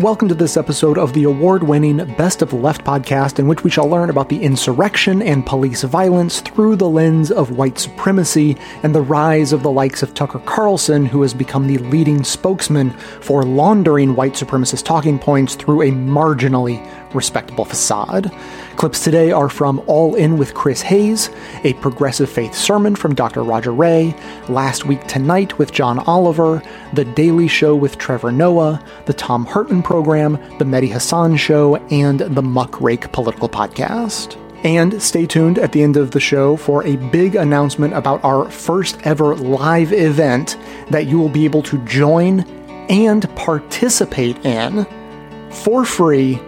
Welcome to this episode of the award winning Best of the Left podcast, in which we shall learn about the insurrection and police violence through the lens of white supremacy and the rise of the likes of Tucker Carlson, who has become the leading spokesman for laundering white supremacist talking points through a marginally respectable facade. Clips today are from All In with Chris Hayes, a progressive faith sermon from Dr. Roger Ray, Last Week Tonight with John Oliver, The Daily Show with Trevor Noah, The Thom Hartmann Program, The Mehdi Hasan Show, and The Muckrake Political Podcast. And stay tuned at the end of the show for a big announcement about our first ever live event that you will be able to join and participate in for free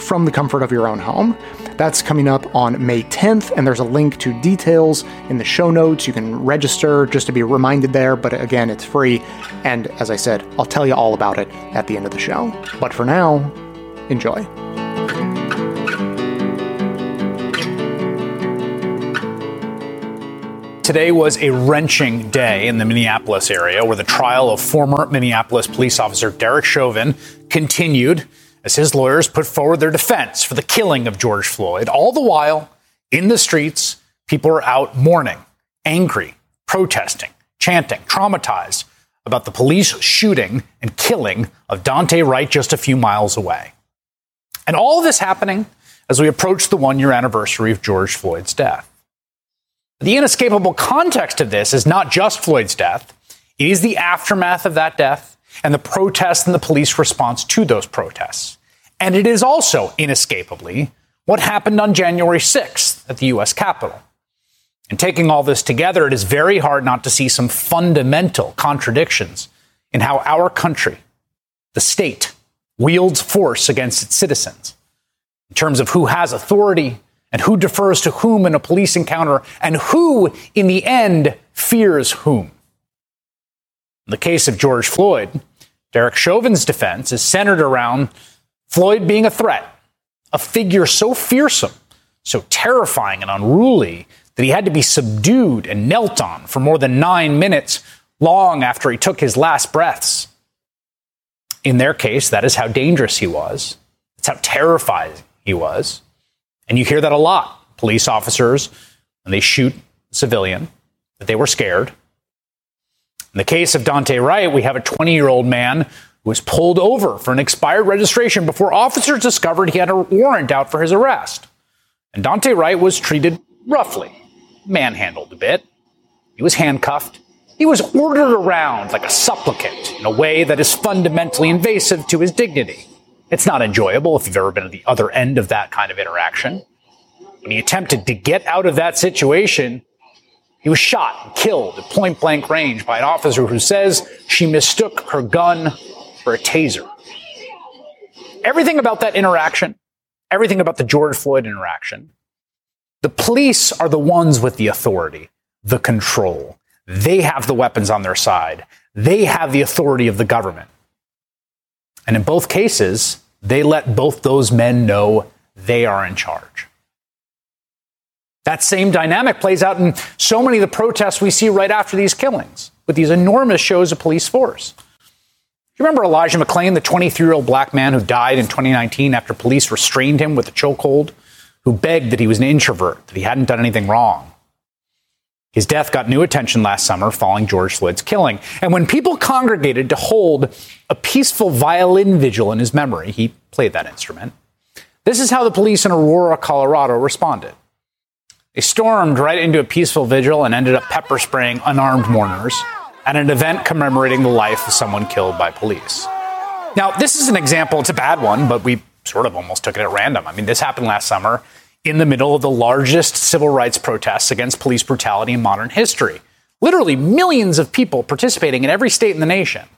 from the comfort of your own home. That's coming up on May 10th, and there's a link to details in the show notes. You can register just to be reminded there, but again, it's free. And as I said, I'll tell you all about it at the end of the show. But for now, enjoy. Today was a wrenching day in the Minneapolis area where the trial of former Minneapolis police officer Derek Chauvin continued as his lawyers put forward their defense for the killing of George Floyd. All the while, in the streets, people are out mourning, angry, protesting, chanting, traumatized about the police shooting and killing of Daunte Wright just a few miles away. And all this happening as we approach the one year anniversary of George Floyd's death. The inescapable context of this is not just Floyd's death, it is the aftermath of that death and the protests and the police response to those protests. And it is also inescapably what happened on January 6th at the U.S. Capitol. And taking all this together, it is very hard not to see some fundamental contradictions in how our country, the state, wields force against its citizens in terms of who has authority and who defers to whom in a police encounter and who, in the end, fears whom. In the case of George Floyd, Derek Chauvin's defense is centered around Floyd being a threat, a figure so fearsome, so terrifying and unruly that he had to be subdued and knelt on for more than nine minutes long after he took his last breaths. In their case, that is how dangerous he was. It's how terrified he was. And you hear that a lot. Police officers, when they shoot a civilian, that they were scared. In the case of Daunte Wright, we have a 20 year old man who was pulled over for an expired registration before officers discovered he had a warrant out for his arrest. And Daunte Wright was treated roughly, manhandled a bit. He was handcuffed. He was ordered around like a supplicant in a way that is fundamentally invasive to his dignity. It's not enjoyable if you've ever been at the other end of that kind of interaction. When he attempted to get out of that situation, he was shot and killed at point blank range by an officer who says she mistook her gun for a taser. Everything about that interaction, everything about the George Floyd interaction, the police are the ones with the authority, the control. They have the weapons on their side. They have the authority of the government. And in both cases, they let both those men know they are in charge. That same dynamic plays out in so many of the protests we see right after these killings with these enormous shows of police force. You remember Elijah McClain, the 23 year old black man who died in 2019 after police restrained him with a chokehold, who begged that he was an introvert, that he hadn't done anything wrong. His death got new attention last summer following George Floyd's killing. And when people congregated to hold a peaceful violin vigil in his memory, he played that instrument. This is how the police in Aurora, Colorado responded. They stormed right into a peaceful vigil and ended up pepper spraying unarmed mourners at an event commemorating the life of someone killed by police. Now, this is an example, it's a bad one, but we sort of almost took it at random. I mean, this happened last summer in the middle of the largest civil rights protests against police brutality in modern history. Literally millions of people participating in every state in the nation.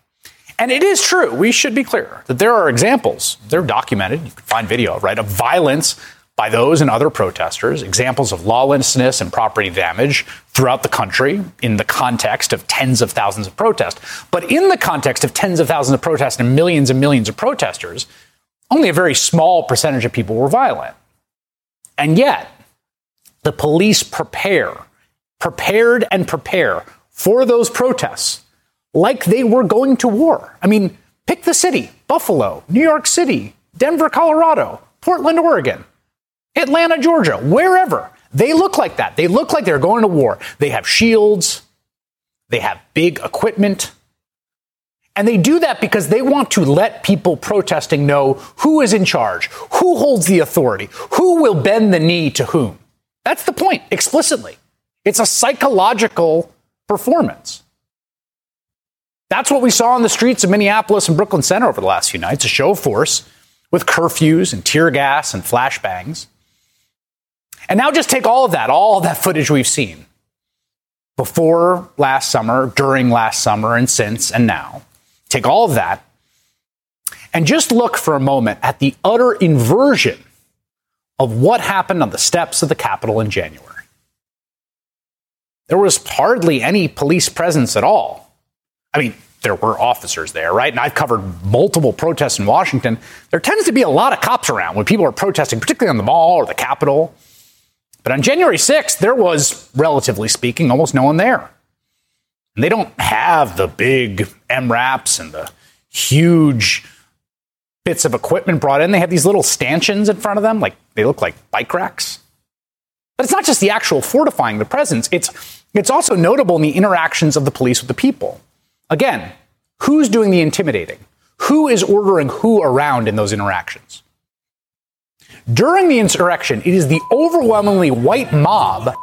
And it is true, we should be clear that there are examples, they're documented, you can find video, right, of violence by those and other protesters, examples of lawlessness and property damage throughout the country in the context of tens of thousands of protests. But in the context of tens of thousands of protests and millions and millions of protesters, only a very small percentage of people were violent. And yet, the police prepare, prepared and prepare for those protests like they were going to war. I mean, Pick the city Buffalo, New York City, Denver, Colorado, Portland, Oregon, Atlanta, Georgia, wherever. They look like that. They look like they're going to war. They have shields, they have big equipment. And they do that because they want to let people protesting know who is in charge, who holds the authority, who will bend the knee to whom. That's the point, explicitly. It's a psychological performance. That's what we saw on the streets of Minneapolis and Brooklyn Center over the last few nights a show of force with curfews and tear gas and flashbangs. And now just take all of that, all of that footage we've seen before last summer, during last summer, and since, and now. Take all of that and just look for a moment at the utter inversion of what happened on the steps of the Capitol in January. There was hardly any police presence at all. I mean, there were officers there, right? And I've covered multiple protests in Washington. There tends to be a lot of cops around when people are protesting, particularly on the mall or the Capitol. But on January 6th, there was, relatively speaking, almost no one there. And they don't have the big MRAPs and the huge bits of equipment brought in. They have these little stanchions in front of them, like they look like bike racks. But it's not just the actual fortifying the presence, it's, it's also notable in the interactions of the police with the people. Again, who's doing the intimidating? Who is ordering who around in those interactions? During the insurrection, it is the overwhelmingly white mob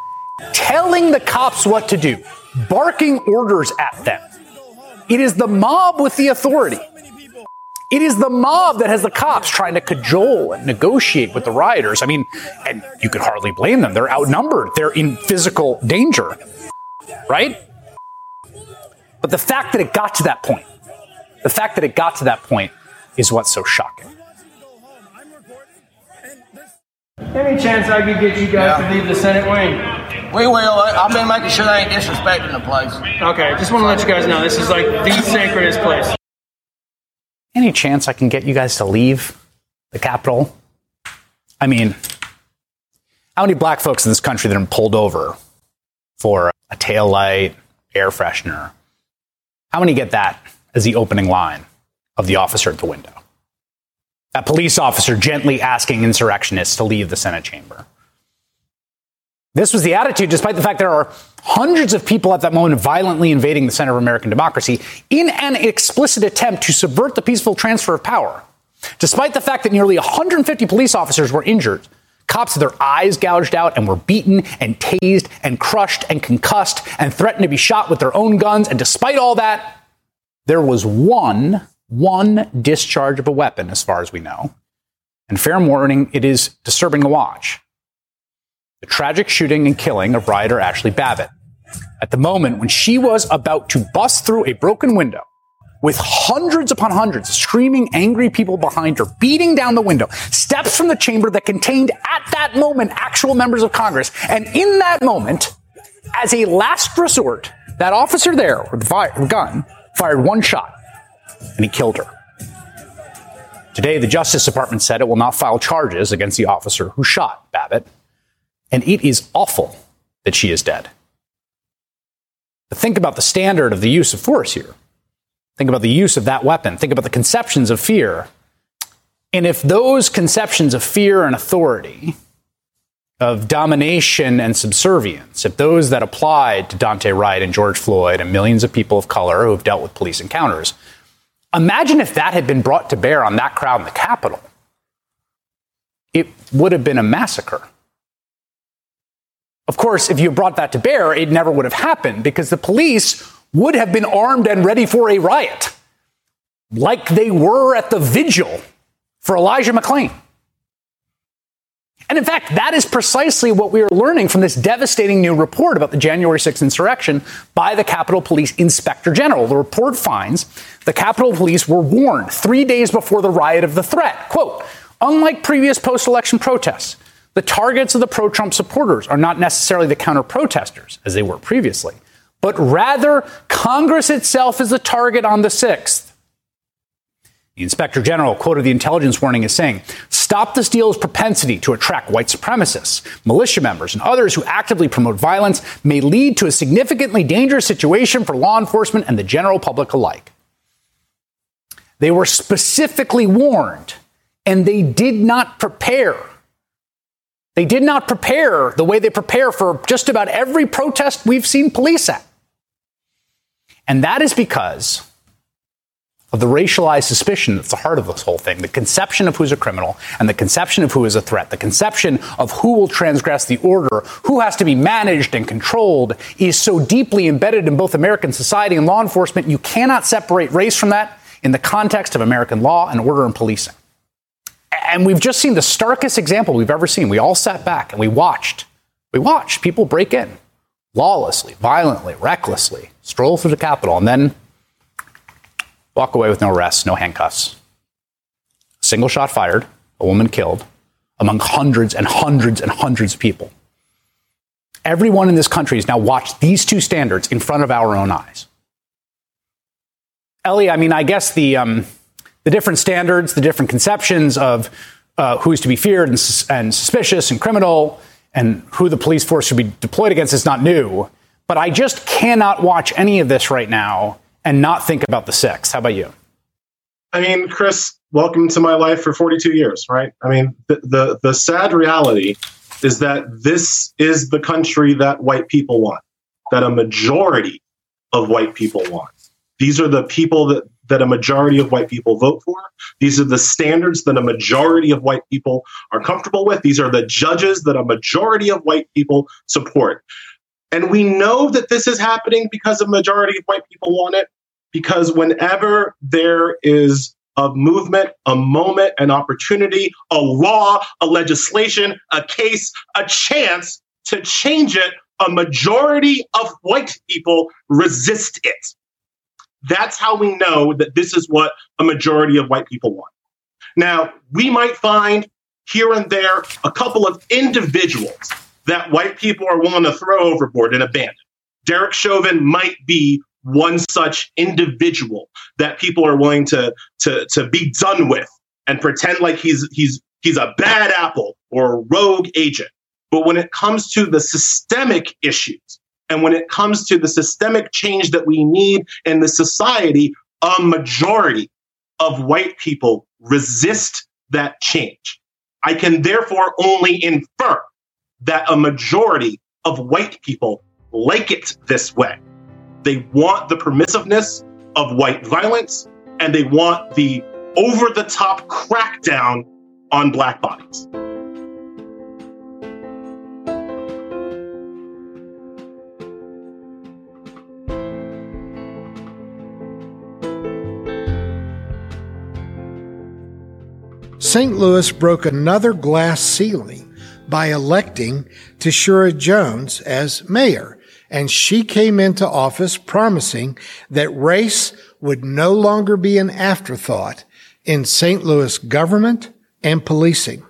telling the cops what to do, barking orders at them. It is the mob with the authority. It is the mob that has the cops trying to cajole and negotiate with the rioters. I mean, and you could hardly blame them. They're outnumbered, they're in physical danger, right? But the fact that it got to that point, the fact that it got to that point is what's so shocking. Any chance I could get you guys Yeah. to leave the Senate wing? We will. I- I've been making sure they ain't disrespecting the place. Okay, just want to let you guys know this is like the sacredest place. Any chance I can get you guys to leave the Capitol? I mean, how many black folks in this country that have been pulled over for a tail light, air freshener? How many get that as the opening line of the officer at the window? That police officer gently asking insurrectionists to leave the Senate chamber. This was the attitude, despite the fact there are hundreds of people at that moment violently invading the center of American democracy in an explicit attempt to subvert the peaceful transfer of power. Despite the fact that nearly 150 police officers were injured, cops had their eyes gouged out and were beaten and tased and crushed and concussed and threatened to be shot with their own guns. And despite all that, there was one, one discharge of a weapon, as far as we know. And fair warning, it is disturbing to watch the tragic shooting and killing of rioter Ashley Babbitt. At the moment when she was about to bust through a broken window with hundreds upon hundreds of screaming, angry people behind her, beating down the window, steps from the chamber that contained at that moment actual members of Congress. And in that moment, as a last resort, that officer there with the fire, gun fired one shot and he killed her. Today, the Justice Department said it will not file charges against the officer who shot Babbitt and it is awful that she is dead. But think about the standard of the use of force here. Think about the use of that weapon. Think about the conceptions of fear. And if those conceptions of fear and authority, of domination and subservience, if those that applied to Daunte Wright and George Floyd and millions of people of color who have dealt with police encounters, imagine if that had been brought to bear on that crowd in the Capitol. It would have been a massacre. Of course, if you brought that to bear, it never would have happened because the police would have been armed and ready for a riot, like they were at the vigil for Elijah McClain. And in fact, that is precisely what we are learning from this devastating new report about the January 6th insurrection by the Capitol Police Inspector General. The report finds the Capitol Police were warned three days before the riot of the threat. Quote, unlike previous post election protests, the targets of the pro Trump supporters are not necessarily the counter protesters, as they were previously, but rather Congress itself is the target on the 6th. The inspector general quoted the intelligence warning as saying, Stop the Steal's propensity to attract white supremacists, militia members, and others who actively promote violence may lead to a significantly dangerous situation for law enforcement and the general public alike. They were specifically warned and they did not prepare. They did not prepare the way they prepare for just about every protest we've seen police at. And that is because of the racialized suspicion that's the heart of this whole thing, the conception of who's a criminal and the conception of who is a threat, the conception of who will transgress the order, who has to be managed and controlled is so deeply embedded in both American society and law enforcement, you cannot separate race from that in the context of American law and order and policing. And we've just seen the starkest example we've ever seen. We all sat back and we watched. We watched people break in lawlessly, violently, recklessly, stroll through the Capitol, and then walk away with no arrests, no handcuffs. Single shot fired, a woman killed, among hundreds and hundreds and hundreds of people. Everyone in this country has now watched these two standards in front of our own eyes. Ellie, I mean, I guess the um, the different standards, the different conceptions of uh, who is to be feared and, and suspicious and criminal, and who the police force should be deployed against is not new. But I just cannot watch any of this right now and not think about the sex. How about you? I mean, Chris, welcome to my life for 42 years, right? I mean, the, the, the sad reality is that this is the country that white people want, that a majority of white people want. These are the people that, that a majority of white people vote for. These are the standards that a majority of white people are comfortable with. These are the judges that a majority of white people support. And we know that this is happening because a majority of white people want it. Because whenever there is a movement, a moment, an opportunity, a law, a legislation, a case, a chance to change it, a majority of white people resist it. That's how we know that this is what a majority of white people want. Now, we might find here and there a couple of individuals that white people are willing to throw overboard and abandon. Derek Chauvin might be one such individual that people are willing to, to, to be done with and pretend like he's, he's, he's a bad apple or a rogue agent. But when it comes to the systemic issues and when it comes to the systemic change that we need in the society, a majority of white people resist that change. I can therefore only infer that a majority of white people like it this way. They want the permissiveness of white violence and they want the over the top crackdown on black bodies. St. Louis broke another glass ceiling by electing Tishaura Jones as mayor. And she came into office promising that race would no longer be an afterthought in St. Louis government and policing.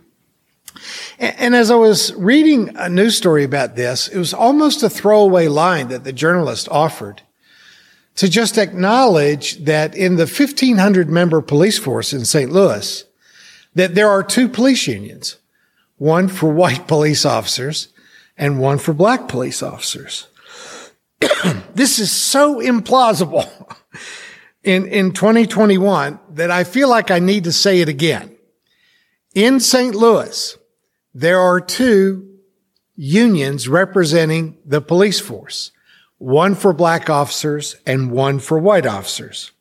And as I was reading a news story about this, it was almost a throwaway line that the journalist offered to just acknowledge that in the 1500 member police force in St. Louis, that there are two police unions one for white police officers and one for black police officers. this is so implausible in, in 2021 that I feel like I need to say it again. In St. Louis, there are two unions representing the police force, one for black officers and one for white officers.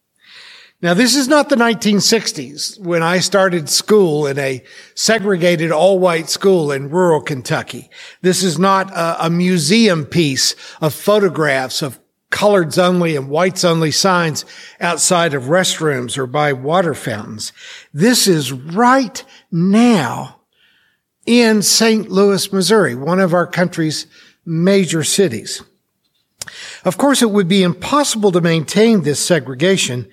Now, this is not the 1960s when I started school in a segregated all white school in rural Kentucky. This is not a, a, museum piece of photographs of coloreds only and whites only signs outside of restrooms or by water fountains. This is right now in St. Louis, Missouri, one of our country's major cities. Of course, it would be impossible to maintain this segregation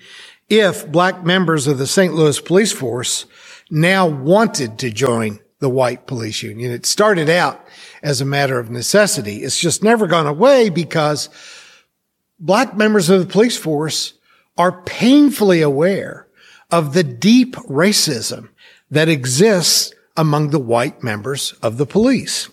if black members of the St. Louis police force now wanted to join the white police union. It started out as a matter of necessity. It's just never gone away because black members of the police force are painfully aware of the deep racism that exists among the white members of the police.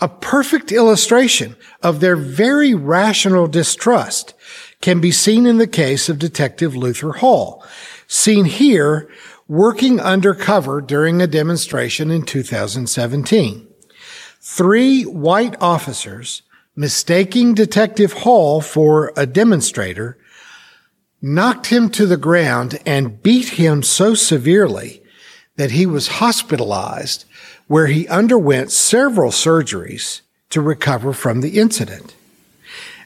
A perfect illustration of their very rational distrust can be seen in the case of Detective Luther Hall. seen here working undercover during a demonstration in 2017. Three white officers, mistaking Detective Hall for a demonstrator, knocked him to the ground and beat him so severely that he was hospitalized, where he underwent several surgeries to recover from the incident.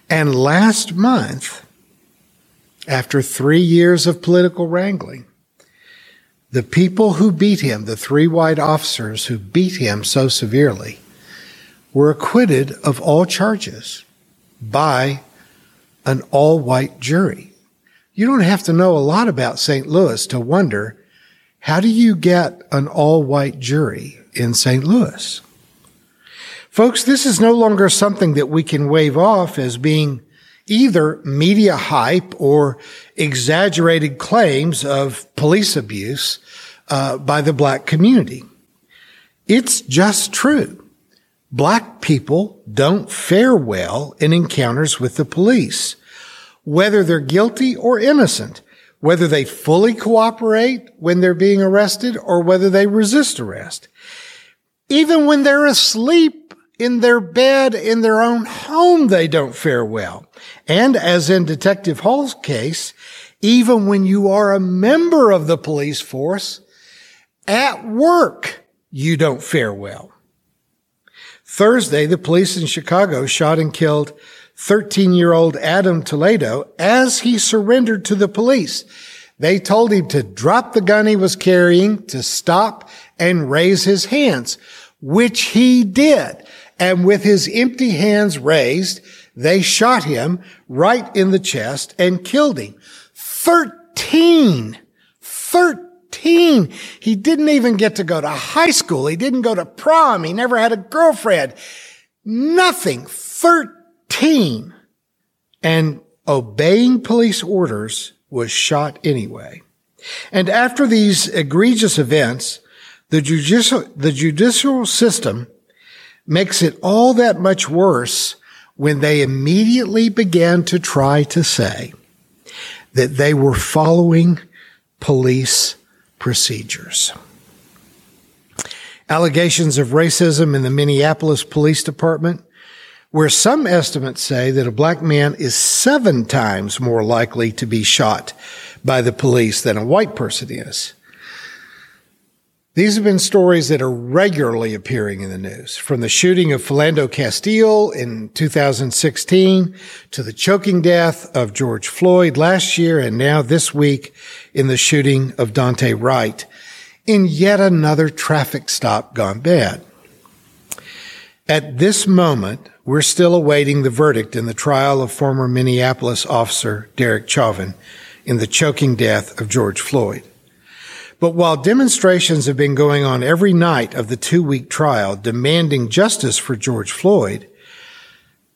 And last month, after three years of political wrangling, the people who beat him, the three white officers who beat him so severely, were acquitted of all charges by an all white jury. You don't have to know a lot about St. Louis to wonder how do you get an all white jury in St. Louis? Folks, this is no longer something that we can wave off as being either media hype or exaggerated claims of police abuse uh, by the black community. It's just true. Black people don't fare well in encounters with the police, whether they're guilty or innocent, whether they fully cooperate when they're being arrested or whether they resist arrest. Even when they're asleep in their bed in their own home, they don't fare well. And as in Detective Hall's case, even when you are a member of the police force, at work, you don't fare well. Thursday, the police in Chicago shot and killed 13 year old Adam Toledo as he surrendered to the police. They told him to drop the gun he was carrying, to stop and raise his hands, which he did. And with his empty hands raised, they shot him right in the chest and killed him. 13, 13. He didn't even get to go to high school. He didn't go to prom. He never had a girlfriend. Nothing. 13. And obeying police orders was shot anyway. And after these egregious events, the judicial, the judicial system makes it all that much worse when they immediately began to try to say that they were following police procedures. Allegations of racism in the Minneapolis Police Department, where some estimates say that a black man is seven times more likely to be shot by the police than a white person is. These have been stories that are regularly appearing in the news, from the shooting of Philando Castile in 2016 to the choking death of George Floyd last year and now this week in the shooting of Daunte Wright in yet another traffic stop gone bad. At this moment, we're still awaiting the verdict in the trial of former Minneapolis officer Derek Chauvin in the choking death of George Floyd. But while demonstrations have been going on every night of the two week trial demanding justice for George Floyd,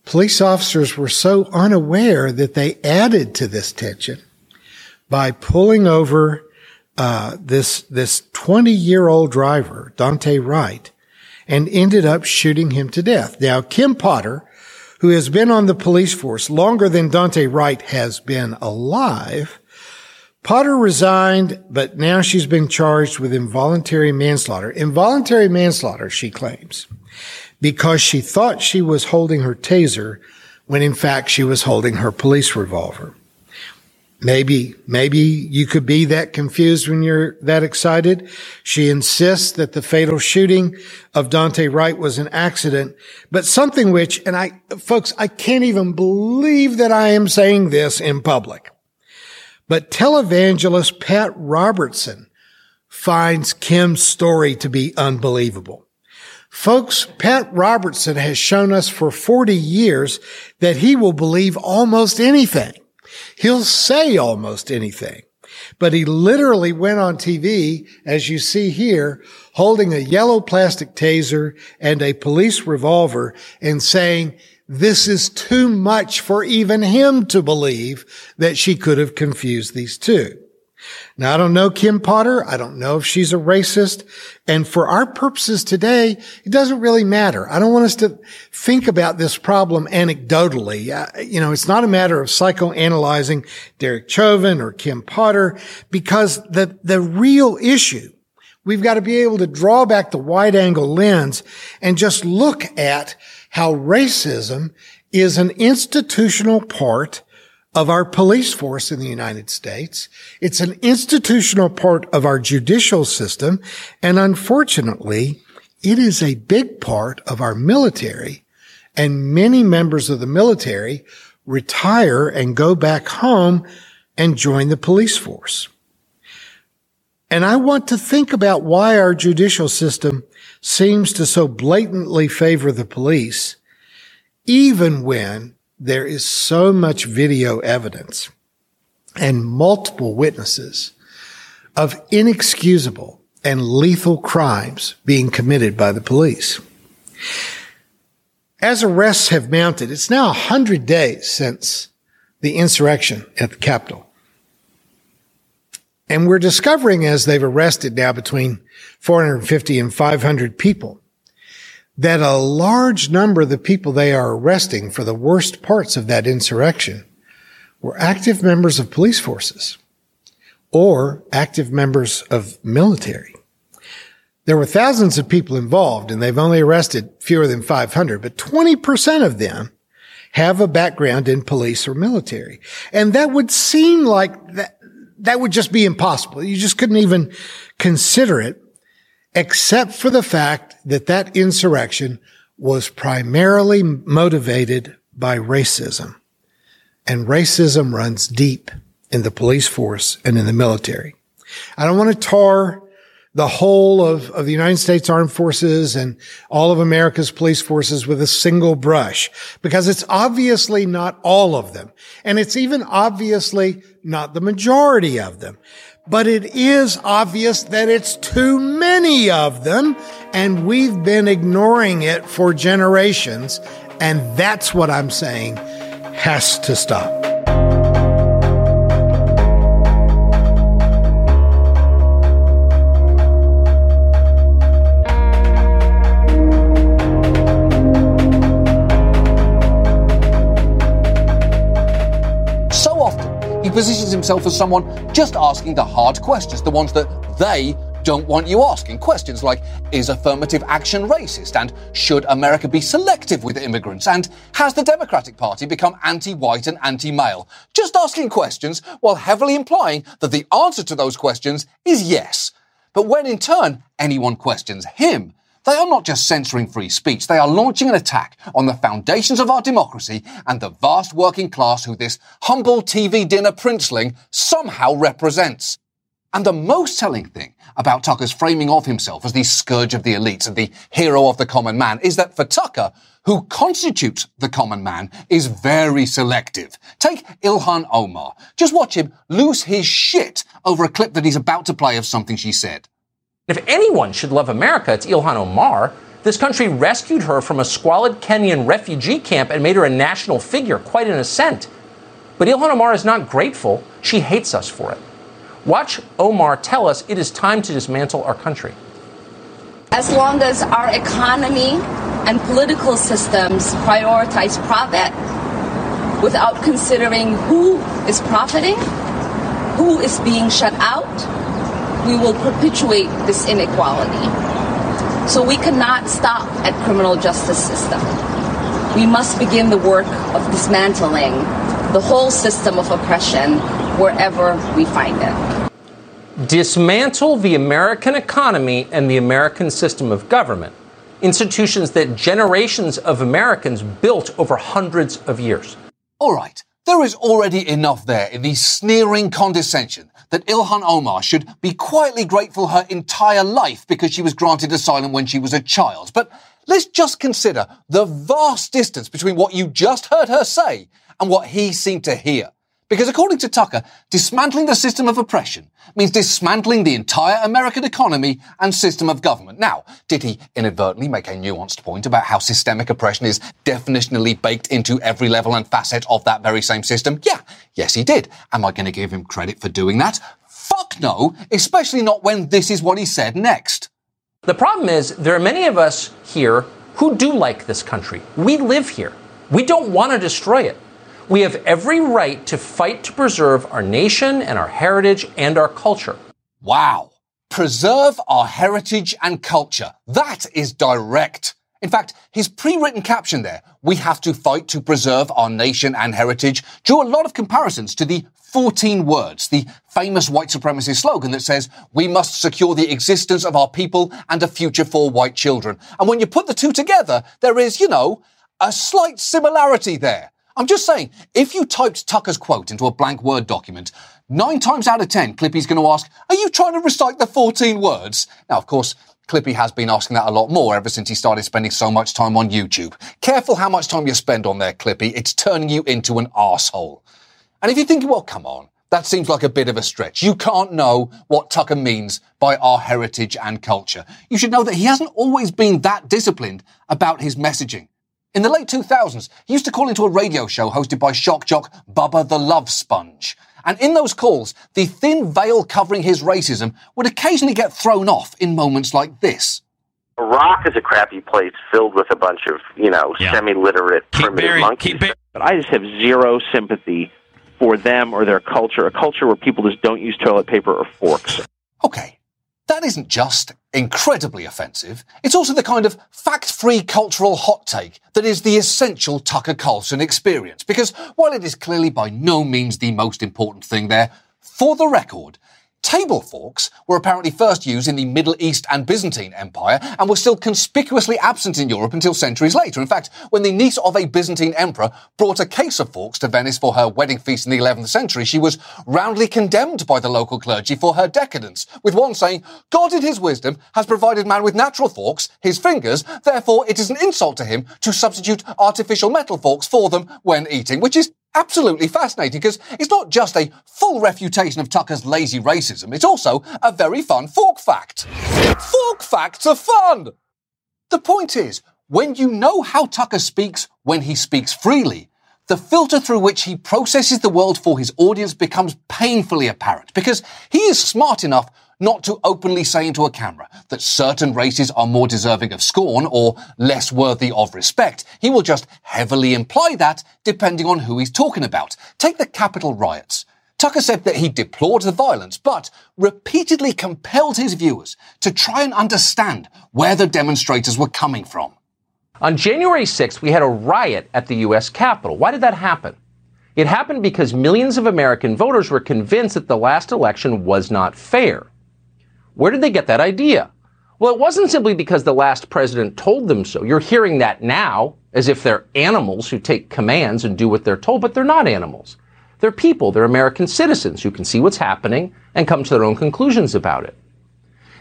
police officers were so unaware that they added to this tension by pulling over uh, this this 20 year old driver, Daunte Wright, and ended up shooting him to death. Now, Kim Potter, who has been on the police force longer than Daunte Wright has been alive, Potter resigned, but now she's been charged with involuntary manslaughter. Involuntary manslaughter, she claims, because she thought she was holding her taser when in fact she was holding her police revolver. Maybe, maybe you could be that confused when you're that excited. She insists that the fatal shooting of Daunte Wright was an accident, but something which, and I, folks, I can't even believe that I am saying this in public. But televangelist Pat Robertson finds Kim's story to be unbelievable. Folks, Pat Robertson has shown us for 40 years that he will believe almost anything. He'll say almost anything. But he literally went on TV, as you see here, holding a yellow plastic taser and a police revolver and saying, this is too much for even him to believe that she could have confused these two. Now, I don't know Kim Potter. I don't know if she's a racist. And for our purposes today, it doesn't really matter. I don't want us to think about this problem anecdotally. Uh, you know, it's not a matter of psychoanalyzing Derek Chauvin or Kim Potter because the, the real issue, we've got to be able to draw back the wide angle lens and just look at how racism is an institutional part of our police force in the United States. It's an institutional part of our judicial system. And unfortunately, it is a big part of our military. And many members of the military retire and go back home and join the police force. And I want to think about why our judicial system seems to so blatantly favor the police, even when there is so much video evidence and multiple witnesses of inexcusable and lethal crimes being committed by the police. As arrests have mounted, it's now 100 days since the insurrection at the Capitol. And we're discovering as they've arrested now between 450 and 500 people that a large number of the people they are arresting for the worst parts of that insurrection were active members of police forces or active members of military. There were thousands of people involved and they've only arrested fewer than 500, but 20% of them have a background in police or military. And that would seem like that, that would just be impossible. You just couldn't even consider it except for the fact that that insurrection was primarily motivated by racism. And racism runs deep in the police force and in the military. I don't want to tar the whole of, of the United States Armed Forces and all of America's police forces with a single brush because it's obviously not all of them. And it's even obviously not the majority of them but it is obvious that it's too many of them, and we've been ignoring it for generations. And that's what I'm saying has to stop. He positions himself as someone just asking the hard questions, the ones that they don't want you asking. Questions like, is affirmative action racist? And should America be selective with immigrants? And has the Democratic Party become anti-white and anti-male? Just asking questions while heavily implying that the answer to those questions is yes. But when in turn anyone questions him, they are not just censoring free speech, they are launching an attack on the foundations of our democracy and the vast working class who this humble TV dinner princeling somehow represents. And the most telling thing about Tucker's framing of himself as the scourge of the elites and the hero of the common man is that for Tucker, who constitutes the common man, is very selective. Take Ilhan Omar. Just watch him lose his shit over a clip that he's about to play of something she said. If anyone should love America, it's Ilhan Omar. This country rescued her from a squalid Kenyan refugee camp and made her a national figure, quite an ascent. But Ilhan Omar is not grateful. She hates us for it. Watch Omar tell us it is time to dismantle our country. As long as our economy and political systems prioritize profit without considering who is profiting, who is being shut out, we will perpetuate this inequality. So we cannot stop at criminal justice system. We must begin the work of dismantling the whole system of oppression wherever we find it. Dismantle the American economy and the American system of government, institutions that generations of Americans built over hundreds of years. All right, there is already enough there in the sneering condescension that Ilhan Omar should be quietly grateful her entire life because she was granted asylum when she was a child. But let's just consider the vast distance between what you just heard her say and what he seemed to hear. Because according to Tucker, dismantling the system of oppression means dismantling the entire American economy and system of government. Now, did he inadvertently make a nuanced point about how systemic oppression is definitionally baked into every level and facet of that very same system? Yeah, yes he did. Am I going to give him credit for doing that? Fuck no, especially not when this is what he said next. The problem is, there are many of us here who do like this country. We live here. We don't want to destroy it. We have every right to fight to preserve our nation and our heritage and our culture. Wow. Preserve our heritage and culture. That is direct. In fact, his pre-written caption there, we have to fight to preserve our nation and heritage, drew a lot of comparisons to the 14 words, the famous white supremacist slogan that says, we must secure the existence of our people and a future for white children. And when you put the two together, there is, you know, a slight similarity there. I'm just saying, if you typed Tucker's quote into a blank Word document, nine times out of ten, Clippy's going to ask, are you trying to recite the 14 words? Now, of course, Clippy has been asking that a lot more ever since he started spending so much time on YouTube. Careful how much time you spend on there, Clippy. It's turning you into an asshole. And if you think, well, come on, that seems like a bit of a stretch. You can't know what Tucker means by our heritage and culture. You should know that he hasn't always been that disciplined about his messaging. In the late 2000s, he used to call into a radio show hosted by shock jock Bubba the Love Sponge. And in those calls, the thin veil covering his racism would occasionally get thrown off in moments like this. Iraq is a crappy place filled with a bunch of, you know, Yeah. semi-literate primitive burying- monkeys. keep but I just have zero sympathy for them or their culture, a culture where people just don't use toilet paper or forks. Okay, that isn't just incredibly offensive, it's also the kind of fact-free cultural hot take that is the essential Tucker Carlson experience. Because while it is clearly by no means the most important thing there, for the record, Table forks were apparently first used in the Middle East and Byzantine Empire and were still conspicuously absent in Europe until centuries later. In fact, when the niece of a Byzantine emperor brought a case of forks to Venice for her wedding feast in the 11th century, she was roundly condemned by the local clergy for her decadence, with one saying, God in his wisdom has provided man with natural forks, his fingers, therefore it is an insult to him to substitute artificial metal forks for them when eating, which is absolutely fascinating because it's not just a full refutation of Tucker's lazy racism, it's also a very fun fork fact. Fork facts are fun! The point is, when you know how Tucker speaks when he speaks freely, the filter through which he processes the world for his audience becomes painfully apparent because he is smart enough not to openly say into a camera that certain races are more deserving of scorn or less worthy of respect. He will just heavily imply that depending on who he's talking about. Take the Capitol riots. Tucker said that he deplored the violence, but repeatedly compelled his viewers to try and understand where the demonstrators were coming from. On January 6th, we had a riot at the U.S. Capitol. Why did that happen? It happened because millions of American voters were convinced that the last election was not fair. Where did they get that idea? Well, it wasn't simply because the last president told them so. You're hearing that now as if they're animals who take commands and do what they're told, but they're not animals. They're people, they're American citizens who can see what's happening and come to their own conclusions about it.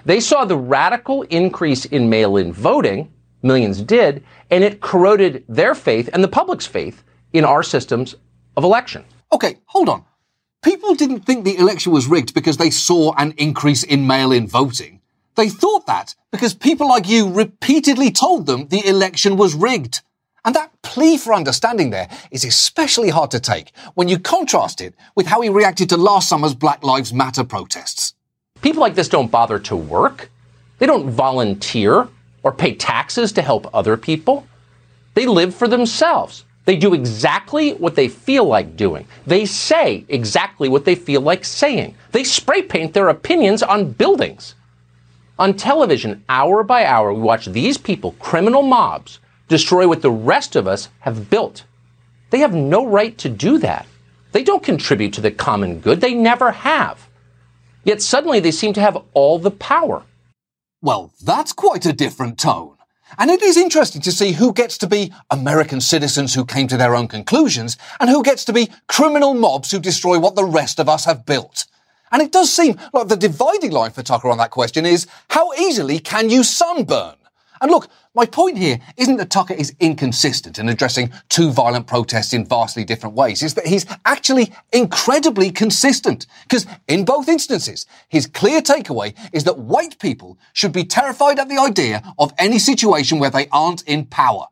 They saw the radical increase in mail in voting, millions did, and it corroded their faith and the public's faith in our systems of election. Okay, hold on. People didn't think the election was rigged because they saw an increase in mail in voting. They thought that because people like you repeatedly told them the election was rigged. And that plea for understanding there is especially hard to take when you contrast it with how he reacted to last summer's Black Lives Matter protests. People like this don't bother to work. They don't volunteer or pay taxes to help other people. They live for themselves. They do exactly what they feel like doing. They say exactly what they feel like saying. They spray paint their opinions on buildings. On television, hour by hour, we watch these people, criminal mobs, destroy what the rest of us have built. They have no right to do that. They don't contribute to the common good. They never have. Yet suddenly they seem to have all the power. Well, that's quite a different tone. And it is interesting to see who gets to be American citizens who came to their own conclusions and who gets to be criminal mobs who destroy what the rest of us have built. And it does seem like the dividing line for Tucker on that question is how easily can you sunburn? And look, my point here isn't that Tucker is inconsistent in addressing two violent protests in vastly different ways. It's that he's actually incredibly consistent. Because in both instances, his clear takeaway is that white people should be terrified at the idea of any situation where they aren't in power.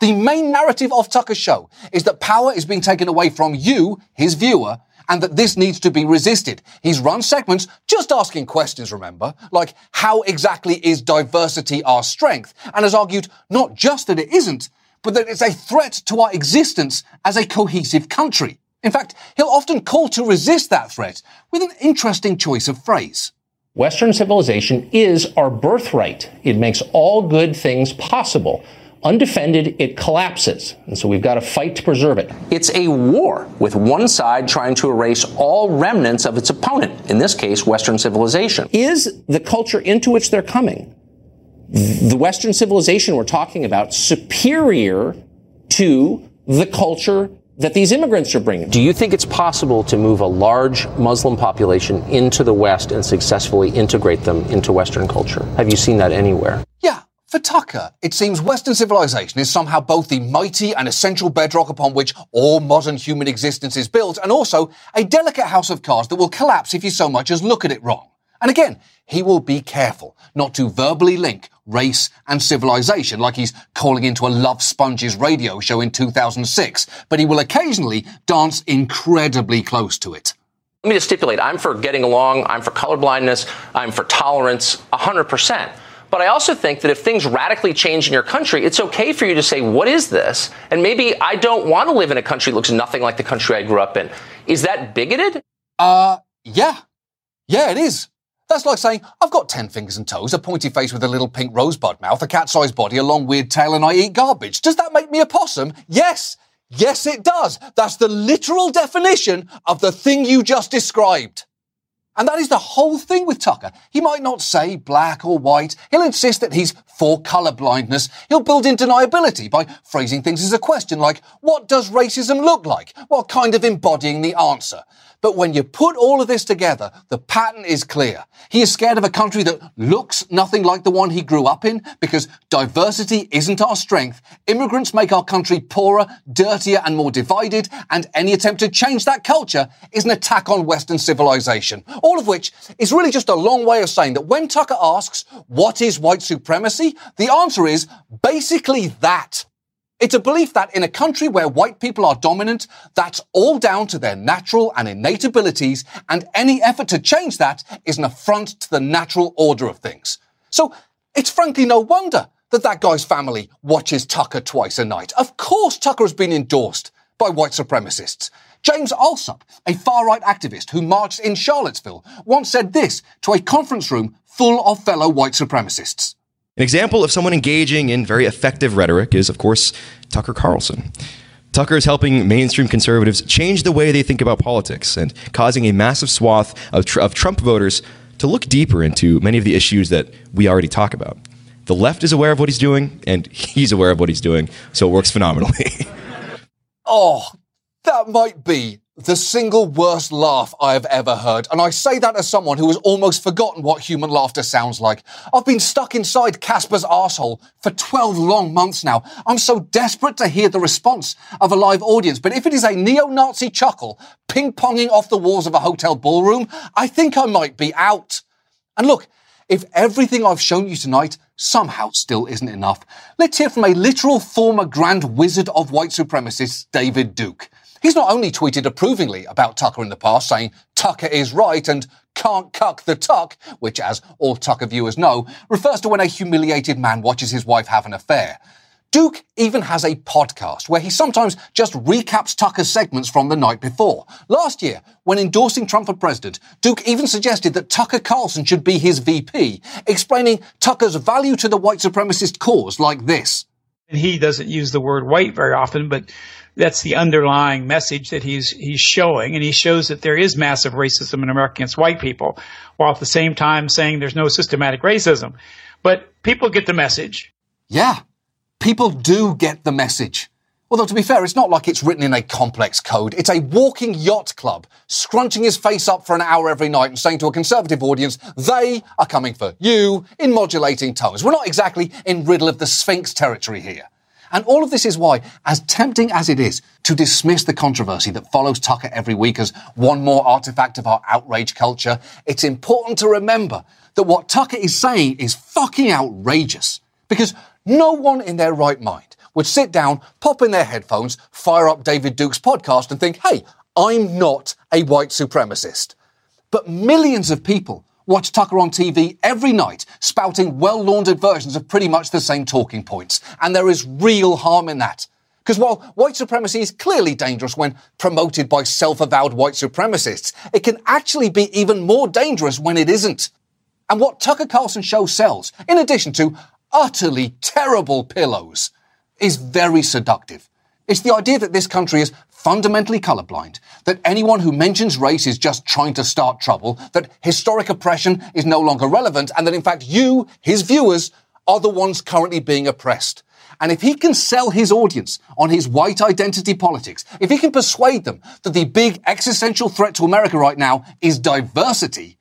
The main narrative of Tucker's show is that power is being taken away from you, his viewer, and that this needs to be resisted. He's run segments just asking questions, remember, like how exactly is diversity our strength, and has argued not just that it isn't, but that it's a threat to our existence as a cohesive country. In fact, he'll often call to resist that threat with an interesting choice of phrase. Western civilization is our birthright. It makes all good things possible. Undefended, it collapses. And so we've got to fight to preserve it. It's a war with one side trying to erase all remnants of its opponent, in this case, Western civilization. Is the culture into which they're coming, the Western civilization we're talking about, superior to the culture that these immigrants are bringing. Do you think it's possible to move a large Muslim population into the West and successfully integrate them into Western culture? Have you seen that anywhere? For Tucker, it seems Western civilization is somehow both the mighty and essential bedrock upon which all modern human existence is built, and also a delicate house of cards that will collapse if you so much as look at it wrong. And again, he will be careful not to verbally link race and civilization like he's calling into a Love Sponges radio show in 2006, but he will occasionally dance incredibly close to it. Let me just stipulate I'm for getting along, I'm for colorblindness, I'm for tolerance 100%. But I also think that if things radically change in your country, it's okay for you to say, What is this? And maybe I don't want to live in a country that looks nothing like the country I grew up in. Is that bigoted? Uh, yeah. Yeah, it is. That's like saying, I've got 10 fingers and toes, a pointy face with a little pink rosebud mouth, a cat-sized body, a long weird tail, and I eat garbage. Does that make me a possum? Yes. Yes, it does. That's the literal definition of the thing you just described. And that is the whole thing with Tucker. He might not say black or white. He'll insist that he's for color blindness. He'll build in deniability by phrasing things as a question like, what does racism look like? While kind of embodying the answer. But when you put all of this together, the pattern is clear. He is scared of a country that looks nothing like the one he grew up in because diversity isn't our strength. Immigrants make our country poorer, dirtier, and more divided, and any attempt to change that culture is an attack on Western civilization. All of which is really just a long way of saying that when Tucker asks, what is white supremacy? The answer is basically that. It's a belief that in a country where white people are dominant, that's all down to their natural and innate abilities, and any effort to change that is an affront to the natural order of things. So it's frankly no wonder that that guy's family watches Tucker twice a night. Of course Tucker has been endorsed by white supremacists. James Allsup, a far-right activist who marched in Charlottesville, once said this to a conference room full of fellow white supremacists. An example of someone engaging in very effective rhetoric is, of course, Tucker Carlson. Tucker is helping mainstream conservatives change the way they think about politics and causing a massive swath of, tr- of Trump voters to look deeper into many of the issues that we already talk about. The left is aware of what he's doing, and he's aware of what he's doing, so it works phenomenally. oh, that might be the single worst laugh I have ever heard. And I say that as someone who has almost forgotten what human laughter sounds like. I've been stuck inside Casper's asshole for 12 long months now. I'm so desperate to hear the response of a live audience. But if it is a neo-Nazi chuckle ping-ponging off the walls of a hotel ballroom, I think I might be out. And look, if everything I've shown you tonight somehow still isn't enough, let's hear from a literal former grand wizard of white supremacists, David Duke. He's not only tweeted approvingly about Tucker in the past, saying Tucker is right and can't cuck the tuck, which, as all Tucker viewers know, refers to when a humiliated man watches his wife have an affair. Duke even has a podcast where he sometimes just recaps Tucker's segments from the night before. Last year, when endorsing Trump for president, Duke even suggested that Tucker Carlson should be his VP, explaining Tucker's value to the white supremacist cause like this. And he doesn't use the word white very often, but that's the underlying message that he's he's showing, and he shows that there is massive racism in America against white people, while at the same time saying there's no systematic racism. But people get the message. Yeah, people do get the message. Although to be fair, it's not like it's written in a complex code. It's a walking yacht club, scrunching his face up for an hour every night and saying to a conservative audience, they are coming for you in modulating tones. We're not exactly in riddle of the Sphinx territory here. And all of this is why, as tempting as it is to dismiss the controversy that follows Tucker every week as one more artifact of our outrage culture, it's important to remember that what Tucker is saying is fucking outrageous. Because no one in their right mind would sit down, pop in their headphones, fire up David Duke's podcast and think, hey, I'm not a white supremacist. But millions of people watch Tucker on TV every night, spouting well laundered versions of pretty much the same talking points. And there is real harm in that. Because while white supremacy is clearly dangerous when promoted by self-avowed white supremacists, it can actually be even more dangerous when it isn't. And what Tucker Carlson show sells, in addition to utterly terrible pillows, is very seductive. It's the idea that this country is fundamentally colorblind, that anyone who mentions race is just trying to start trouble, that historic oppression is no longer relevant, and that in fact you, his viewers, are the ones currently being oppressed. And if he can sell his audience on his white identity politics, if he can persuade them that the big existential threat to America right now is diversity,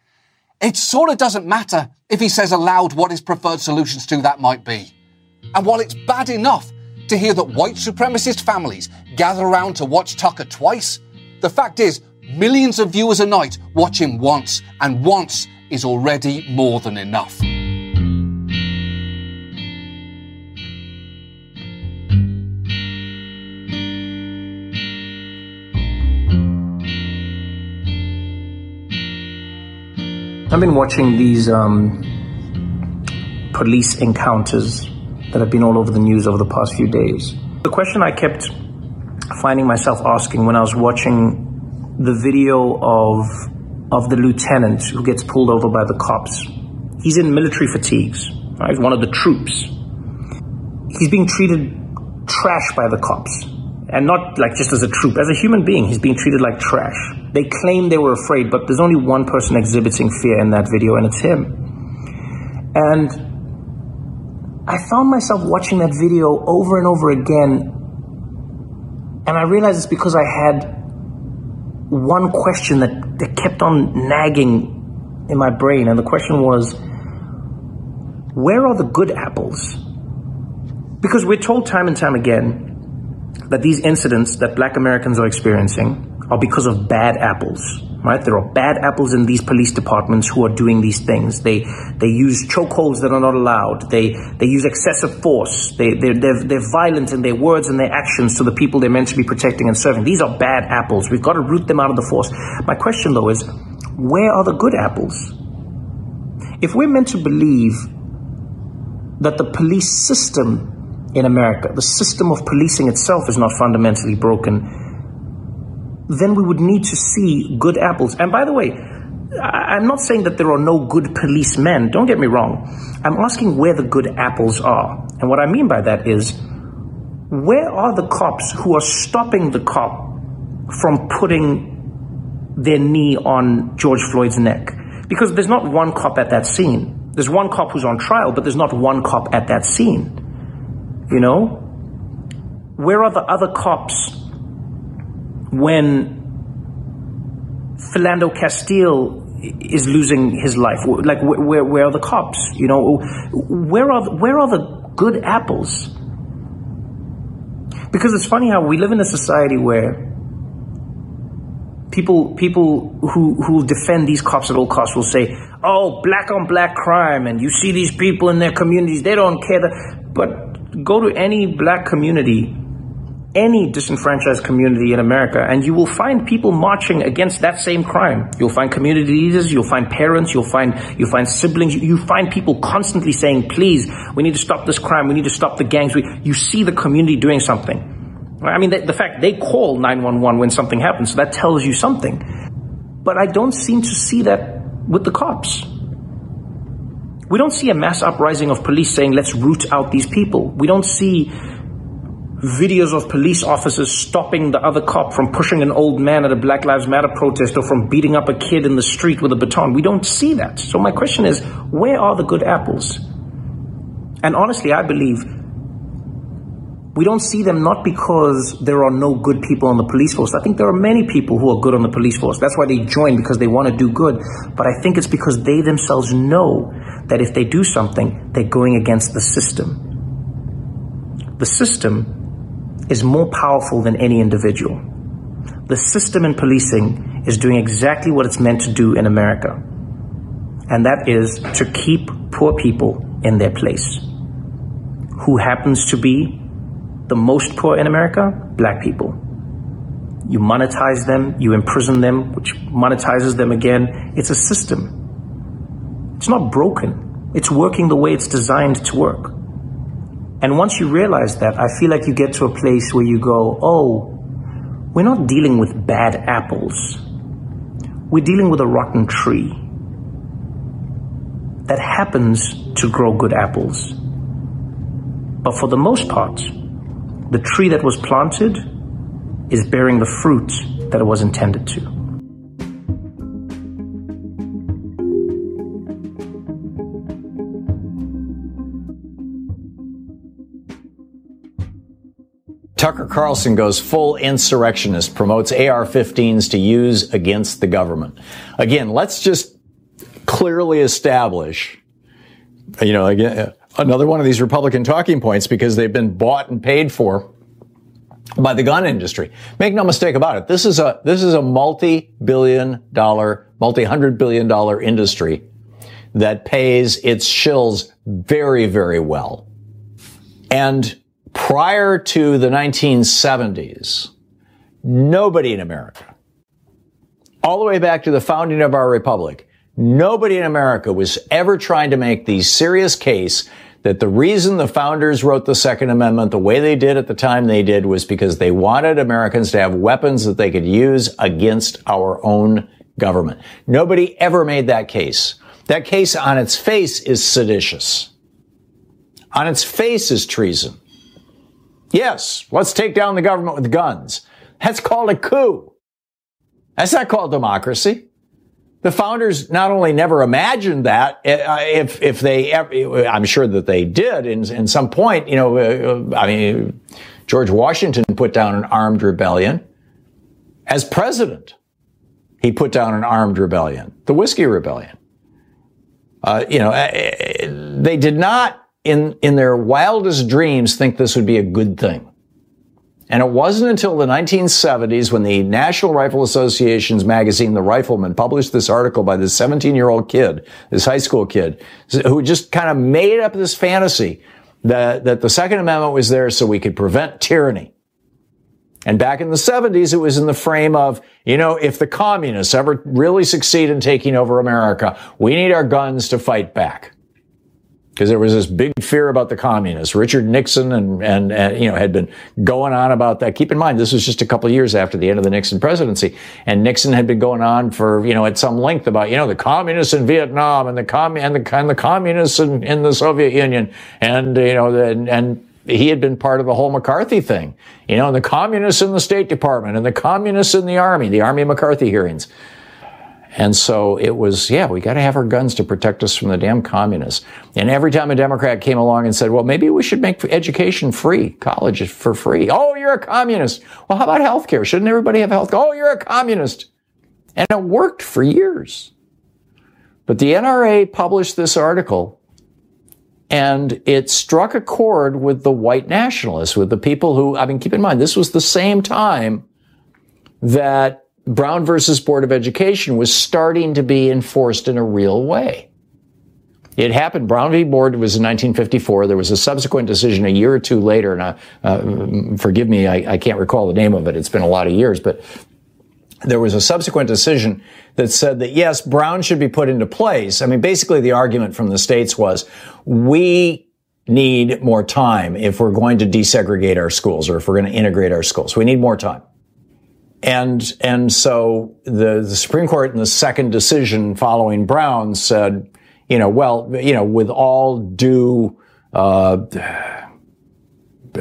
it sort of doesn't matter if he says aloud what his preferred solutions to that might be. And while it's bad enough to hear that white supremacist families gather around to watch Tucker twice, the fact is millions of viewers a night watch him once, and once is already more than enough. I've been watching these um, police encounters that have been all over the news over the past few days. The question I kept finding myself asking when I was watching the video of of the lieutenant who gets pulled over by the cops. He's in military fatigues. Right? He's one of the troops. He's being treated trash by the cops. And not like just as a troop, as a human being, he's being treated like trash. They claim they were afraid, but there's only one person exhibiting fear in that video, and it's him. And I found myself watching that video over and over again, and I realized it's because I had one question that, that kept on nagging in my brain, and the question was, where are the good apples? Because we're told time and time again that these incidents that black Americans are experiencing are because of bad apples, right? There are bad apples in these police departments who are doing these things. They they use chokeholds that are not allowed. They they use excessive force. They they're, they're, they're violent in their words and their actions to the people they're meant to be protecting and serving. These are bad apples. We've got to root them out of the force. My question though is, where are the good apples? If we're meant to believe that the police system in America, the system of policing itself is not fundamentally broken, then we would need to see good apples. And by the way, I'm not saying that there are no good policemen. Don't get me wrong. I'm asking where the good apples are. And what I mean by that is, where are the cops who are stopping the cop from putting their knee on George Floyd's neck? Because there's not one cop at that scene. There's one cop who's on trial, but there's not one cop at that scene. You know? Where are the other cops when Philando Castile is losing his life? Like, where, where are the cops? You know, where are, where are the good apples? Because it's funny how we live in a society where people people who who defend these cops at all costs will say, "Oh, black on black crime," and you see these people in their communities, they don't care. That, but go to any black community any disenfranchised community in America, and you will find people marching against that same crime. You'll find community leaders, you'll find parents, you'll find you'll find siblings, you, find people constantly saying, "Please, we need to stop this crime. We need to stop the gangs." We, you see the community doing something. I mean, the, the fact they call 911 when something happens, so that tells you something. But I don't seem to see that with the cops. We don't see a mass uprising of police saying, let's root out these people. We don't see videos of police officers stopping the other cop from pushing an old man at a Black Lives Matter protest or from beating up a kid in the street with a baton. We don't see that. So my question is, where are the good apples? And honestly, I believe we don't see them not because there are no good people on the police force. I think there are many people who are good on the police force. That's why they join because they want to do good. But I think it's because they themselves know that if they do something, they're going against the system. The system is more powerful than any individual. The system in policing is doing exactly what it's meant to do in America, and that is to keep poor people in their place. Who happens to be the most poor in America? Black people. you monetize them, you imprison them, which monetizes them again. It's a system. It's not broken. It's working the way it's designed to work. And once you realize that, I feel like you get to a place where you go, oh, we're not dealing with bad apples. We're dealing with a rotten tree that happens to grow good apples. But for the most part, the tree that was planted is bearing the fruit that it was intended to. Tucker Carlson goes full insurrectionist, promotes AR 15s to use against the government. Again, let's just clearly establish, you know, again, another one of these Republican talking points because they've been bought and paid for by the gun industry. Make no mistake about it. This is a, this is a multi-billion dollar, multi-hundred billion dollar industry that pays its shills very, very well. And prior to the 1970s, nobody in America, all the way back to the founding of our republic, nobody in America was ever trying to make the serious case that the reason the founders wrote the Second Amendment the way they did at the time they did was because they wanted Americans to have weapons that they could use against our own government. Nobody ever made that case. That case on its face is seditious. On its face is treason. Yes, let's take down the government with guns. That's called a coup. That's not called democracy. The founders not only never imagined that, uh, if if they, I'm sure that they did in, in some point. You know, uh, I mean, George Washington put down an armed rebellion as president. He put down an armed rebellion, the Whiskey Rebellion. Uh, you know, uh, they did not in in their wildest dreams think this would be a good thing. And it wasn't until the 1970s when the National Rifle Association's magazine, The Rifleman, published this article by this 17 year old kid, this high school kid, who just kind of made up this fantasy that, that the Second Amendment was there so we could prevent tyranny. And back in the 70s, it was in the frame of, you know, if the communists ever really succeed in taking over America, we need our guns to fight back because there was this big fear about the communists. Richard Nixon and, and, and, you know, had been going on about that. Keep in mind, this was just a couple years after the end of the Nixon presidency. And Nixon had been going on for, you know, at some length about, you know, the communists in Vietnam and the com, and the, and the communists in, in the Soviet Union. And, you know, and, and he had been part of the whole McCarthy thing, you know, and the communists in the State Department and the communists in the Army, the Army McCarthy hearings. And so it was, yeah, we got to have our guns to protect us from the damn communists. And every time a Democrat came along and said, well, maybe we should make education free, college for free. Oh, you're a communist. Well, how about health care? Shouldn't everybody have health? Oh, you're a communist. And it worked for years. But the NRA published this article and it struck a chord with the white nationalists, with the people who, I mean, keep in mind, this was the same time that Brown versus Board of Education was starting to be enforced in a real way. It happened. Brown v. Board was in 1954. There was a subsequent decision a year or two later, and I, uh, forgive me, I, I can't recall the name of it. It's been a lot of years, but there was a subsequent decision that said that yes, Brown should be put into place. I mean, basically the argument from the states was we need more time if we're going to desegregate our schools or if we're going to integrate our schools. We need more time. And, and so the, the Supreme Court in the second decision following Brown said, you know, well, you know, with all due, uh,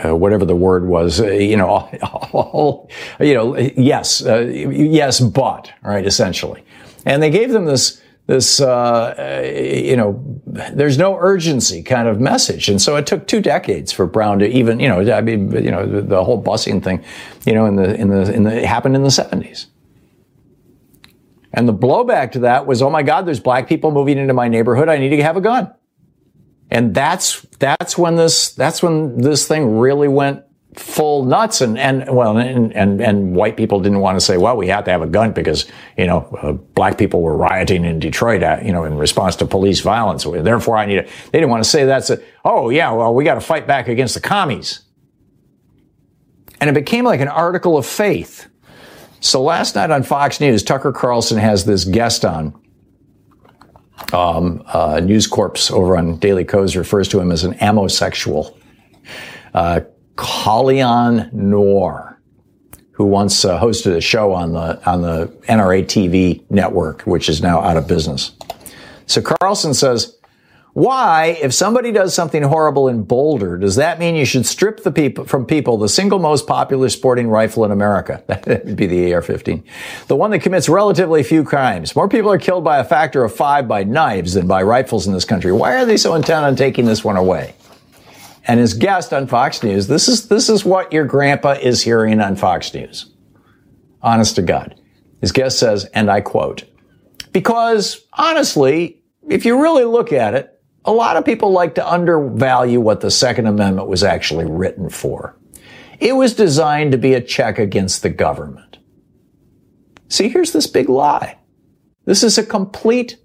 uh, whatever the word was, uh, you know, all, all, you know, yes, uh, yes, but, right, essentially. And they gave them this, this, uh, uh, you know, there's no urgency kind of message. And so it took two decades for Brown to even, you know, I mean, you know, the, the whole busing thing, you know, in the, in the, in the, happened in the 70s. And the blowback to that was, oh my God, there's black people moving into my neighborhood. I need to have a gun. And that's, that's when this, that's when this thing really went full nuts and, and well, and, and, and white people didn't want to say, well, we have to have a gun because, you know, uh, black people were rioting in Detroit, uh, you know, in response to police violence. Therefore, I need to, they didn't want to say that's a, oh yeah, well, we got to fight back against the commies. And it became like an article of faith So last night on Fox News, Tucker Carlson has this guest on. Um, uh, News Corp over on Daily Kos refers to him as an amosexual. Uh, Colion Noir, who once uh, hosted a show on the on the NRA TV network, which is now out of business. So Carlson says, why, if somebody does something horrible in Boulder, does that mean you should strip the people from people the single most popular sporting rifle in America? That would be the AR-15. The one that commits relatively few crimes. More people are killed by a factor of five by knives than by rifles in this country. Why are they so intent on taking this one away? And his guest on Fox News, this is, this is what your grandpa is hearing on Fox News. Honest to God. His guest says, and I quote, because honestly, if you really look at it, a lot of people like to undervalue what the Second Amendment was actually written for. It was designed to be a check against the government. See, here's this big lie. This is a complete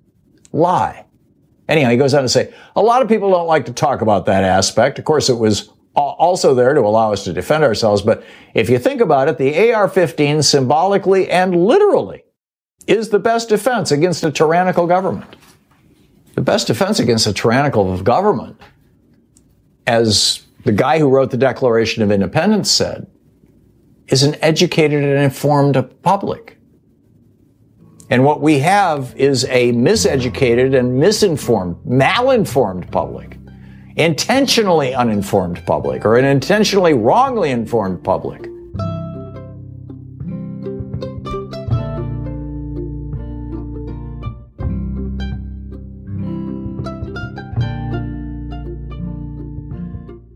lie. Anyhow, he goes on to say, a lot of people don't like to talk about that aspect. Of course, it was also there to allow us to defend ourselves. But if you think about it, the AR-15 symbolically and literally is the best defense against a tyrannical government. The best defense against a tyrannical government, as the guy who wrote the Declaration of Independence said, is an educated and informed public. And what we have is a miseducated and misinformed, malinformed public, intentionally uninformed public, or an intentionally wrongly informed public.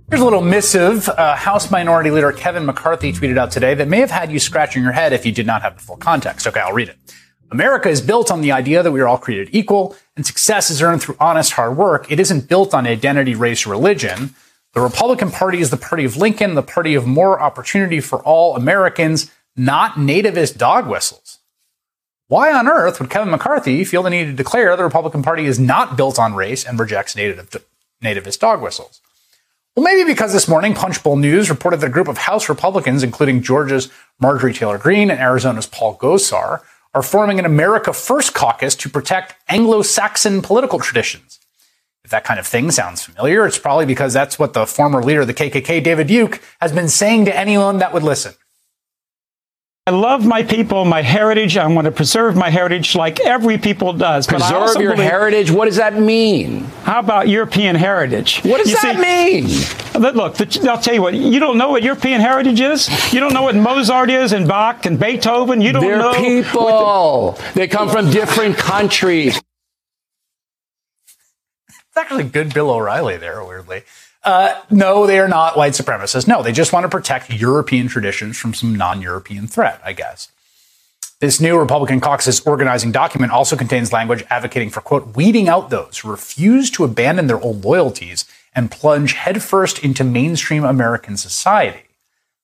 Here's a little missive uh, House Minority Leader Kevin McCarthy tweeted out today that may have had you scratching your head if you did not have the full context. Okay, I'll read it. America is built on the idea that we are all created equal and success is earned through honest hard work. It isn't built on identity, race, religion. The Republican Party is the party of Lincoln, the party of more opportunity for all Americans, not nativist dog whistles. Why on earth would Kevin McCarthy feel the need to declare the Republican Party is not built on race and rejects nativist dog whistles? Well, maybe because this morning Punchbowl News reported that a group of House Republicans, including Georgia's Marjorie Taylor Greene and Arizona's Paul Gosar, are forming an America First caucus to protect Anglo-Saxon political traditions. If that kind of thing sounds familiar, it's probably because that's what the former leader of the KKK, David Duke, has been saying to anyone that would listen. I love my people, my heritage. I want to preserve my heritage like every people does. Preserve your believe, heritage? What does that mean? How about European heritage? What does you that see, mean? Look, the, I'll tell you what. You don't know what European heritage is. You don't know what Mozart is and Bach and Beethoven. You don't They're know. people. The, they come from different countries. It's actually good Bill O'Reilly there, weirdly. Uh, no, they are not white supremacists. No, they just want to protect European traditions from some non-European threat, I guess. This new Republican caucus organizing document also contains language advocating for, quote, weeding out those who refuse to abandon their old loyalties and plunge headfirst into mainstream American society.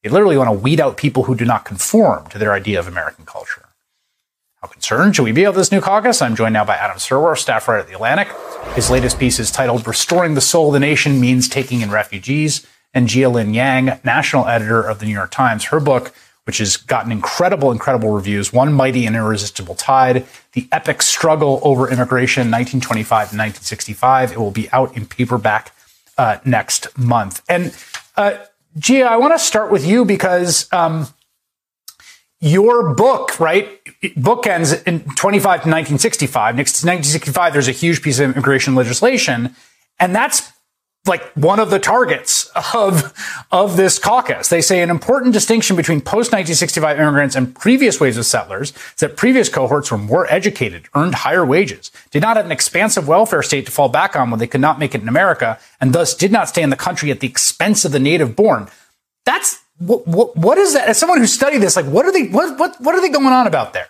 They literally want to weed out people who do not conform to their idea of American culture. How concerned should we be of this new caucus? I'm joined now by Adam Serwer, staff writer at The Atlantic. His latest piece is titled Restoring the Soul of the Nation Means Taking in Refugees. And Jia Lynn Yang, national editor of The New York Times, her book, which has gotten incredible, incredible reviews, One Mighty and Irresistible Tide, The Epic Struggle Over Immigration, 1925 to 1965. It will be out in paperback uh, next month. And uh, Jia, I want to start with you because um, your book, right? Book ends in 25 to 1965. Next to 1965, there's a huge piece of immigration legislation. And that's like one of the targets of, of this caucus. They say an important distinction between post 1965 immigrants and previous waves of settlers is that previous cohorts were more educated, earned higher wages, did not have an expansive welfare state to fall back on when they could not make it in America, and thus did not stay in the country at the expense of the native born. That's what, what, what is that? As someone who studied this, like, what are they, what, what, what are they going on about there?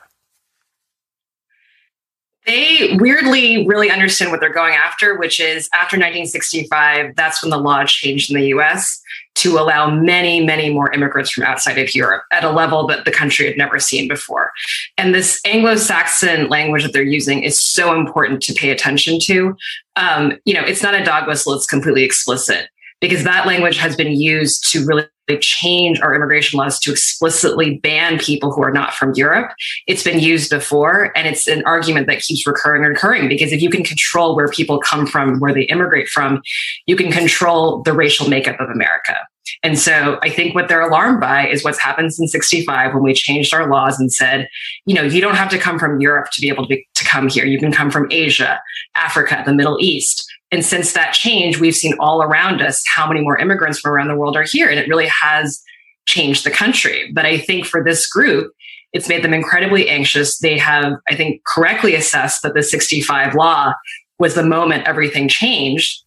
They weirdly really understand what they're going after, which is after 1965, that's when the law changed in the US to allow many, many more immigrants from outside of Europe at a level that the country had never seen before. And this Anglo Saxon language that they're using is so important to pay attention to. Um, you know, it's not a dog whistle, it's completely explicit because that language has been used to really change our immigration laws to explicitly ban people who are not from Europe. It's been used before, and it's an argument that keeps recurring and recurring because if you can control where people come from, where they immigrate from, you can control the racial makeup of America. And so I think what they're alarmed by is what's happened since 65 when we changed our laws and said, you know, you don't have to come from Europe to be able to, be, to come here. You can come from Asia, Africa, the Middle East. And since that change, we've seen all around us how many more immigrants from around the world are here. And it really has changed the country. But I think for this group, it's made them incredibly anxious. They have, I think, correctly assessed that the 65 law was the moment everything changed.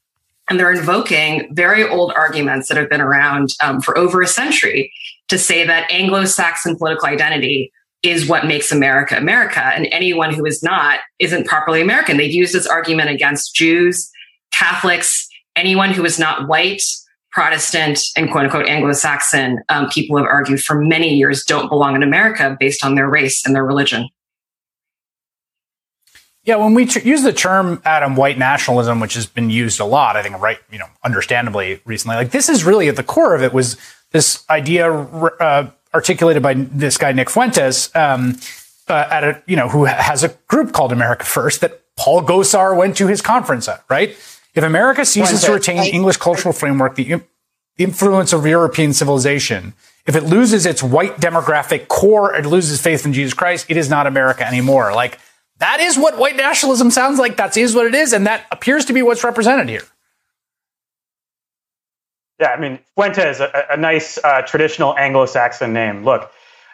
And they're invoking very old arguments that have been around um, for over a century to say that Anglo Saxon political identity is what makes America America. And anyone who is not isn't properly American. They've used this argument against Jews, Catholics, anyone who is not white, Protestant, and quote unquote Anglo Saxon. Um, people have argued for many years don't belong in America based on their race and their religion. Yeah, when we tr- use the term Adam white nationalism, which has been used a lot, I think right, you know, understandably recently, like this is really at the core of it was this idea uh, articulated by this guy Nick Fuentes, um, uh, at a you know who has a group called America First that Paul Gosar went to his conference at. Right, if America ceases to retain the English cultural framework, the, the influence of European civilization, if it loses its white demographic core, it loses faith in Jesus Christ. It is not America anymore. Like that is what white nationalism sounds like. That is what it is, and that appears to be what's represented here. Yeah, I mean, Fuentes, a, a nice uh, traditional Anglo-Saxon name. Look,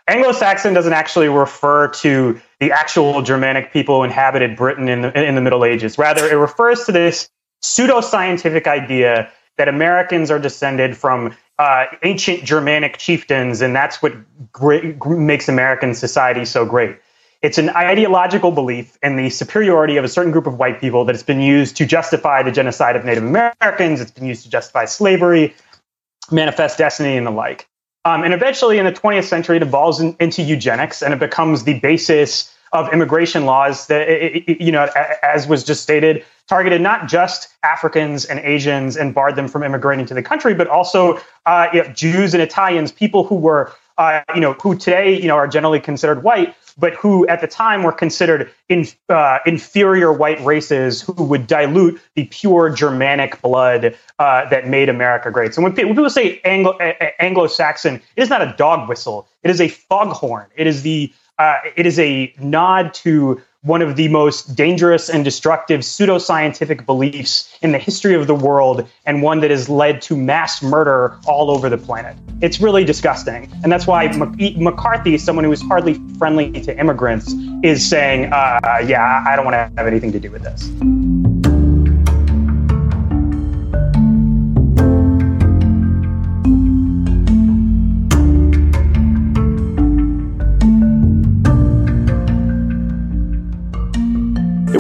Anglo-Saxon doesn't actually refer to the actual Germanic people who inhabited Britain in the, in the Middle Ages. Rather, it refers to this pseudo-scientific idea that Americans are descended from uh, ancient Germanic chieftains, and that's what great, makes American society so great. It's an ideological belief in the superiority of a certain group of white people that has been used to justify the genocide of Native Americans. It's been used to justify slavery, manifest destiny, and the like. Um, and eventually, in the 20th century, it evolves in, into eugenics, and it becomes the basis of immigration laws that, you know, as was just stated, targeted not just Africans and Asians and barred them from immigrating to the country, but also uh, you know, Jews and Italians, people who were, uh, you know, who today, you know, are generally considered white, but who at the time were considered in, uh, inferior white races who would dilute the pure Germanic blood uh, that made America great. So when, when people say Anglo, Anglo-Saxon, it is not a dog whistle. It is a foghorn. It is the uh, it is a nod to one of the most dangerous and destructive pseudoscientific beliefs in the history of the world, and one that has led to mass murder all over the planet. It's really disgusting. And that's why McCarthy, someone who is hardly friendly to immigrants, is saying, uh, yeah, I don't want to have anything to do with this.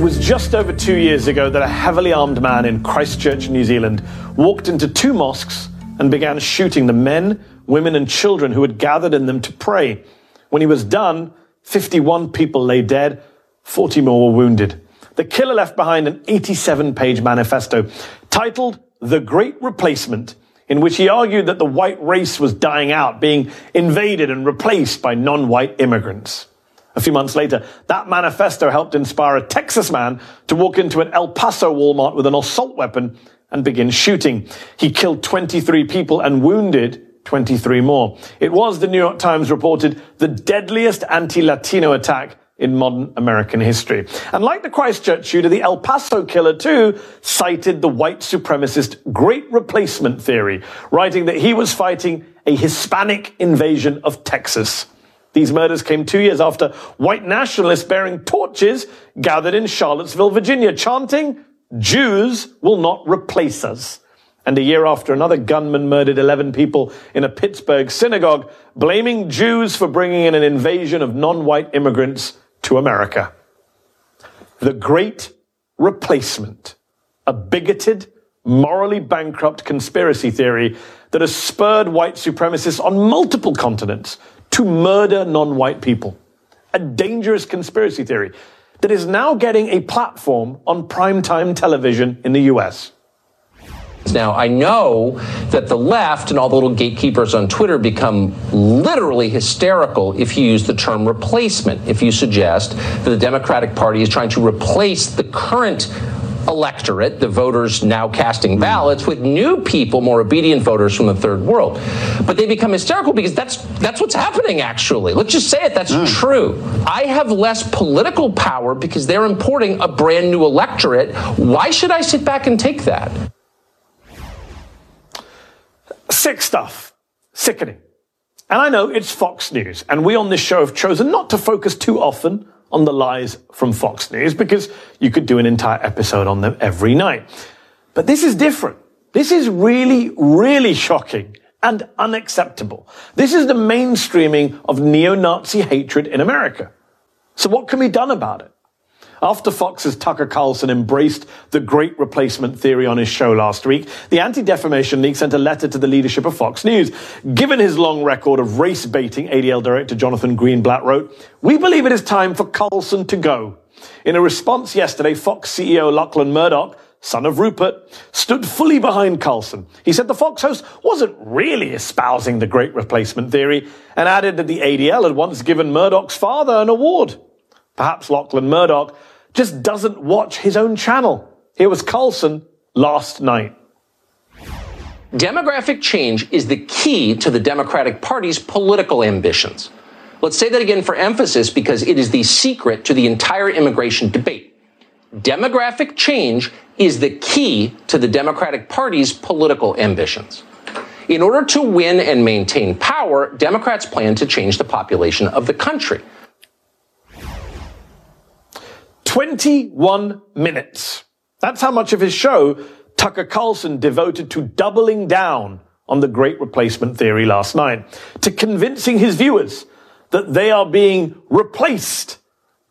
Was just over two years ago that a heavily armed man in Christchurch, New Zealand, walked into two mosques and began shooting the men, women, and children who had gathered in them to pray. When he was done, 51 people lay dead, 40 more were wounded. The killer left behind an 87 page manifesto titled The Great Replacement, in which he argued that the white race was dying out, being invaded and replaced by non white immigrants. A few months later, that manifesto helped inspire a Texas man to walk into an El Paso Walmart with an assault weapon and begin shooting. He killed 23 people and wounded 23 more. It was, the New York Times reported, the deadliest anti-Latino attack in modern American history. And like the Christchurch shooter, the El Paso killer too cited the white supremacist great replacement theory, writing that he was fighting a Hispanic invasion of Texas. These murders came two years after white nationalists bearing torches gathered in Charlottesville, Virginia, chanting, Jews will not replace us. And a year after another gunman murdered 11 people in a Pittsburgh synagogue, blaming Jews for bringing in an invasion of non-white immigrants to America. The Great Replacement, a bigoted, morally bankrupt conspiracy theory that has spurred white supremacists on multiple continents to murder non white people. A dangerous conspiracy theory that is now getting a platform on primetime television in the US. Now, I know that the left and all the little gatekeepers on Twitter become literally hysterical if you use the term replacement, if you suggest that the Democratic Party is trying to replace the current electorate, the voters now casting ballots, with new people, more obedient voters from the third world. But they become hysterical because that's that's what's happening actually. Let's just say it, that's hmm. true. I have less political power because they're importing a brand new electorate. Why should I sit back and take that? Sick stuff. Sickening. And I know it's Fox News, and we on this show have chosen not to focus too often on the lies from Fox News because you could do an entire episode on them every night. But this is different. This is really, really shocking and unacceptable. This is the mainstreaming of neo-Nazi hatred in America. So what can be done about it? After Fox's Tucker Carlson embraced the great replacement theory on his show last week, the Anti-Defamation League sent a letter to the leadership of Fox News. Given his long record of race baiting, ADL director Jonathan Greenblatt wrote, We believe it is time for Carlson to go. In a response yesterday, Fox CEO Lachlan Murdoch son of Rupert, stood fully behind Carlson. He said the Fox host wasn't really espousing the great replacement theory and added that the ADL had once given Murdoch's father an award. Perhaps Lachlan Murdoch just doesn't watch his own channel. Here was Carlson last night. Demographic change is the key to the Democratic Party's political ambitions. Let's say that again for emphasis because it is the secret to the entire immigration debate. Demographic change is the key to the Democratic Party's political ambitions. In order to win and maintain power, Democrats plan to change the population of the country. 21 minutes. That's how much of his show Tucker Carlson devoted to doubling down on the great replacement theory last night, to convincing his viewers that they are being replaced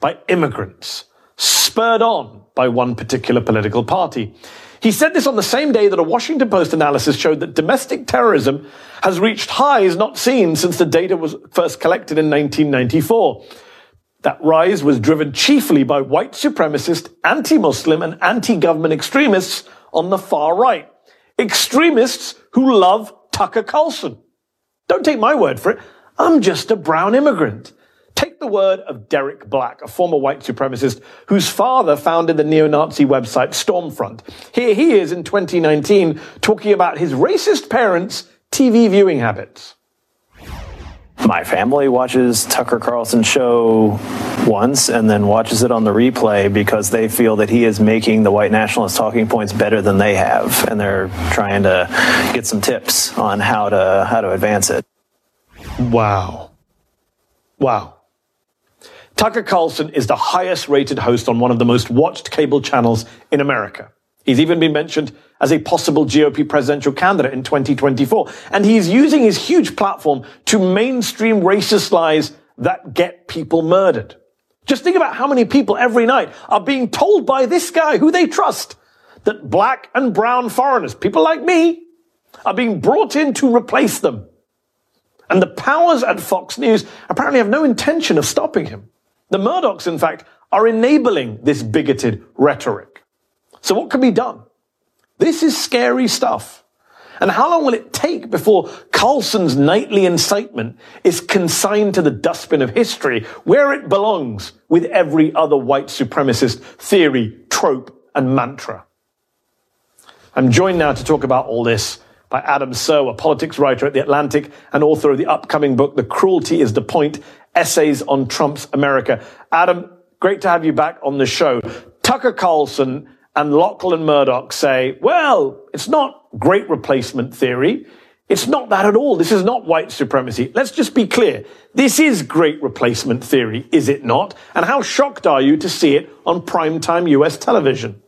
by immigrants, spurred on by one particular political party. He said this on the same day that a Washington Post analysis showed that domestic terrorism has reached highs not seen since the data was first collected in 1994. That rise was driven chiefly by white supremacist, anti-Muslim and anti-government extremists on the far right. Extremists who love Tucker Carlson. Don't take my word for it. I'm just a brown immigrant. Take the word of Derek Black, a former white supremacist whose father founded the neo-Nazi website Stormfront. Here he is in 2019 talking about his racist parents' TV viewing habits. My family watches Tucker Carlson show once and then watches it on the replay because they feel that he is making the white nationalist talking points better than they have and they're trying to get some tips on how to how to advance it. Wow. Wow. Tucker Carlson is the highest rated host on one of the most watched cable channels in America. He's even been mentioned as a possible GOP presidential candidate in 2024. And he's using his huge platform to mainstream racist lies that get people murdered. Just think about how many people every night are being told by this guy, who they trust, that black and brown foreigners, people like me, are being brought in to replace them. And the powers at Fox News apparently have no intention of stopping him. The Murdochs, in fact, are enabling this bigoted rhetoric. So what can be done? This is scary stuff. And how long will it take before Carlson's nightly incitement is consigned to the dustbin of history where it belongs with every other white supremacist theory, trope, and mantra? I'm joined now to talk about all this by Adam Serwer, a politics writer at The Atlantic and author of the upcoming book, The Cruelty is the Point, Essays on Trump's America. Adam, great to have you back on the show. Tucker Carlson and Lachlan Murdoch say, well, it's not great replacement theory. It's not that at all. This is not white supremacy. Let's just be clear. This is great replacement theory, is it not? And how shocked are you to see it on primetime US television?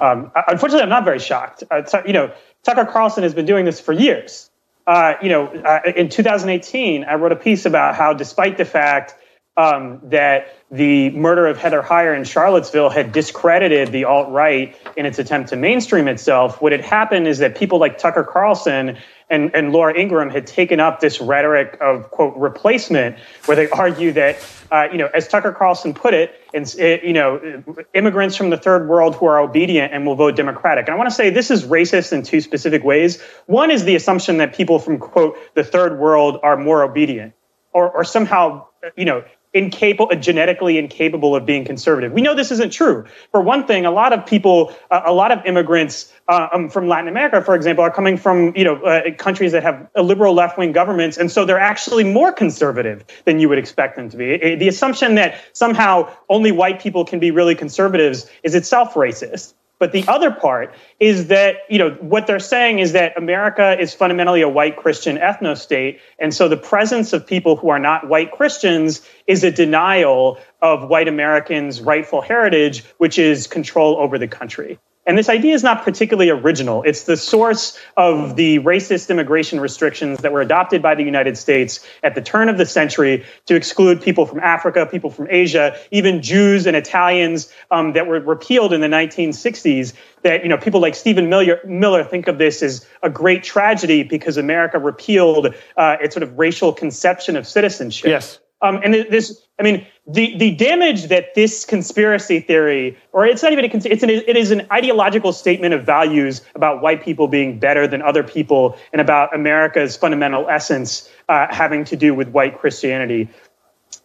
Um, unfortunately, I'm not very shocked. Uh, you know, Tucker Carlson has been doing this for years. Uh, you know, uh, in 2018, I wrote a piece about how, despite the fact um, that the murder of Heather Heyer in Charlottesville had discredited the alt right in its attempt to mainstream itself. What had happened is that people like Tucker Carlson and, and Laura Ingraham had taken up this rhetoric of quote replacement, where they argue that uh, you know, as Tucker Carlson put it, it, you know, immigrants from the third world who are obedient and will vote Democratic. And I want to say this is racist in two specific ways. One is the assumption that people from quote the third world are more obedient, or or somehow you know incapable, genetically incapable of being conservative. We know this isn't true. For one thing, a lot of people, uh, a lot of immigrants uh, um, from Latin America, for example, are coming from you know uh, countries that have liberal left wing governments, and so they're actually more conservative than you would expect them to be. It, the assumption that somehow only white people can be really conservatives is itself racist. But the other part is that, you know, what they're saying is that America is fundamentally a white Christian ethno state. And so the presence of people who are not white Christians is a denial of white Americans' rightful heritage, which is control over the country. And this idea is not particularly original. It's the source of the racist immigration restrictions that were adopted by the United States at the turn of the century to exclude people from Africa, people from Asia, even Jews and Italians um, that were repealed in the 1960s. That you know, people like Stephen Miller, Miller think of this as a great tragedy because America repealed uh, its sort of racial conception of citizenship. Yes. Um, and this, I mean, the, the damage that this conspiracy theory, or it's not even a, it's an, it is an ideological statement of values about white people being better than other people and about America's fundamental essence uh, having to do with white Christianity.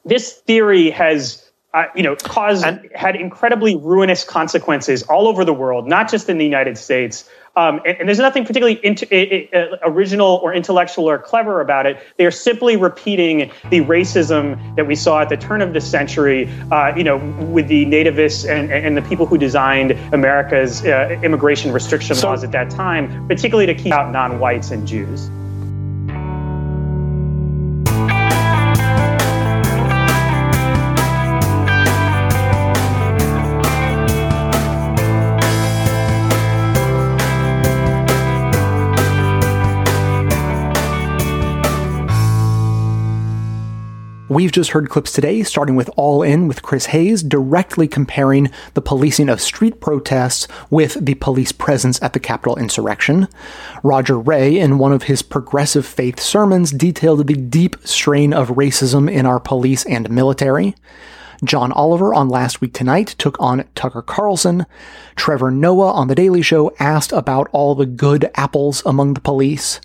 This theory has uh, you know, caused had incredibly ruinous consequences all over the world, not just in the United States. Um, and, and, there's nothing particularly uh, original or intellectual or clever about it. They are simply repeating the racism that we saw at the turn of the century, uh, you know, with the nativists and, and the people who designed America's uh, immigration restriction so, laws at that time, particularly to keep out non-whites and Jews. We've just heard clips today, starting with All In with Chris Hayes, directly comparing the policing of street protests with the police presence at the Capitol insurrection. Roger Ray, in one of his progressive faith sermons, detailed the deep strain of racism in our police and military. John Oliver on Last Week Tonight took on Tucker Carlson. Trevor Noah on The Daily Show asked about all the good apples among the police.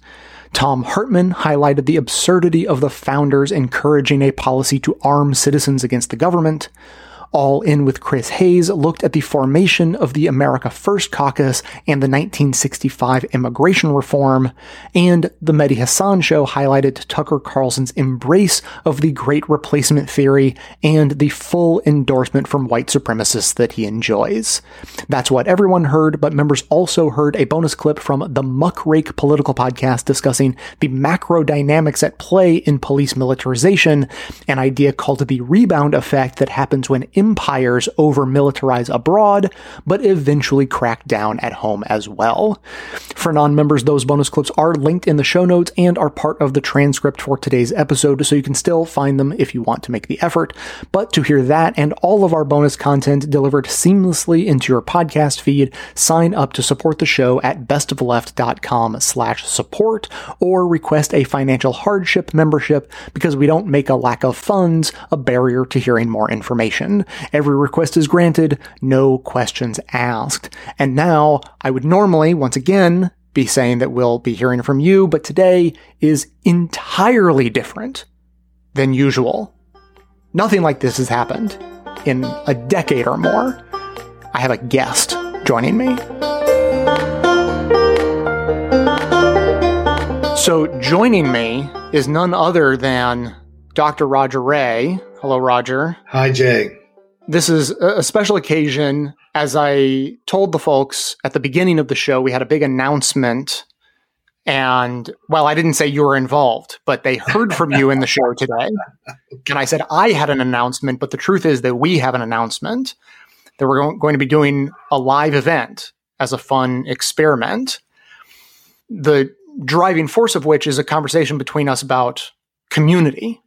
Thom Hartmann highlighted the absurdity of the founders encouraging a policy to arm citizens against the government. All In with Chris Hayes looked at the formation of the America First Caucus and the 1965 immigration reform, and the Mehdi Hasan show highlighted Tucker Carlson's embrace of the Great Replacement theory and the full endorsement from white supremacists that he enjoys. That's what everyone heard, but members also heard a bonus clip from the Muckrake political podcast discussing the macro dynamics at play in police militarization, an idea called the rebound effect that happens when empires over militarize abroad, but eventually crack down at home as well. For non members, those bonus clips are linked in the show notes and are part of the transcript for today's episode, so you can still find them if you want to make the effort. But to hear that and all of our bonus content delivered seamlessly into your podcast feed, sign up to support the show at bestofleft.com slash support or request a financial hardship membership because we don't make a lack of funds a barrier to hearing more information. Every request is granted, no questions asked. And now, I would normally, once again, be saying that we'll be hearing from you, but today is entirely different than usual. Nothing like this has happened in a decade or more. I have a guest joining me. So, joining me is none other than Dr. Roger Ray. Hello, Roger. Hi, Jay. This is a special occasion. As I told the folks at the beginning of the show, we had a big announcement. And well, I didn't say you were involved, but they heard from you in the show today. And I said I had an announcement, but the truth is that we have an announcement that we're going to be doing a live event as a fun experiment. The driving force of which is a conversation between us about community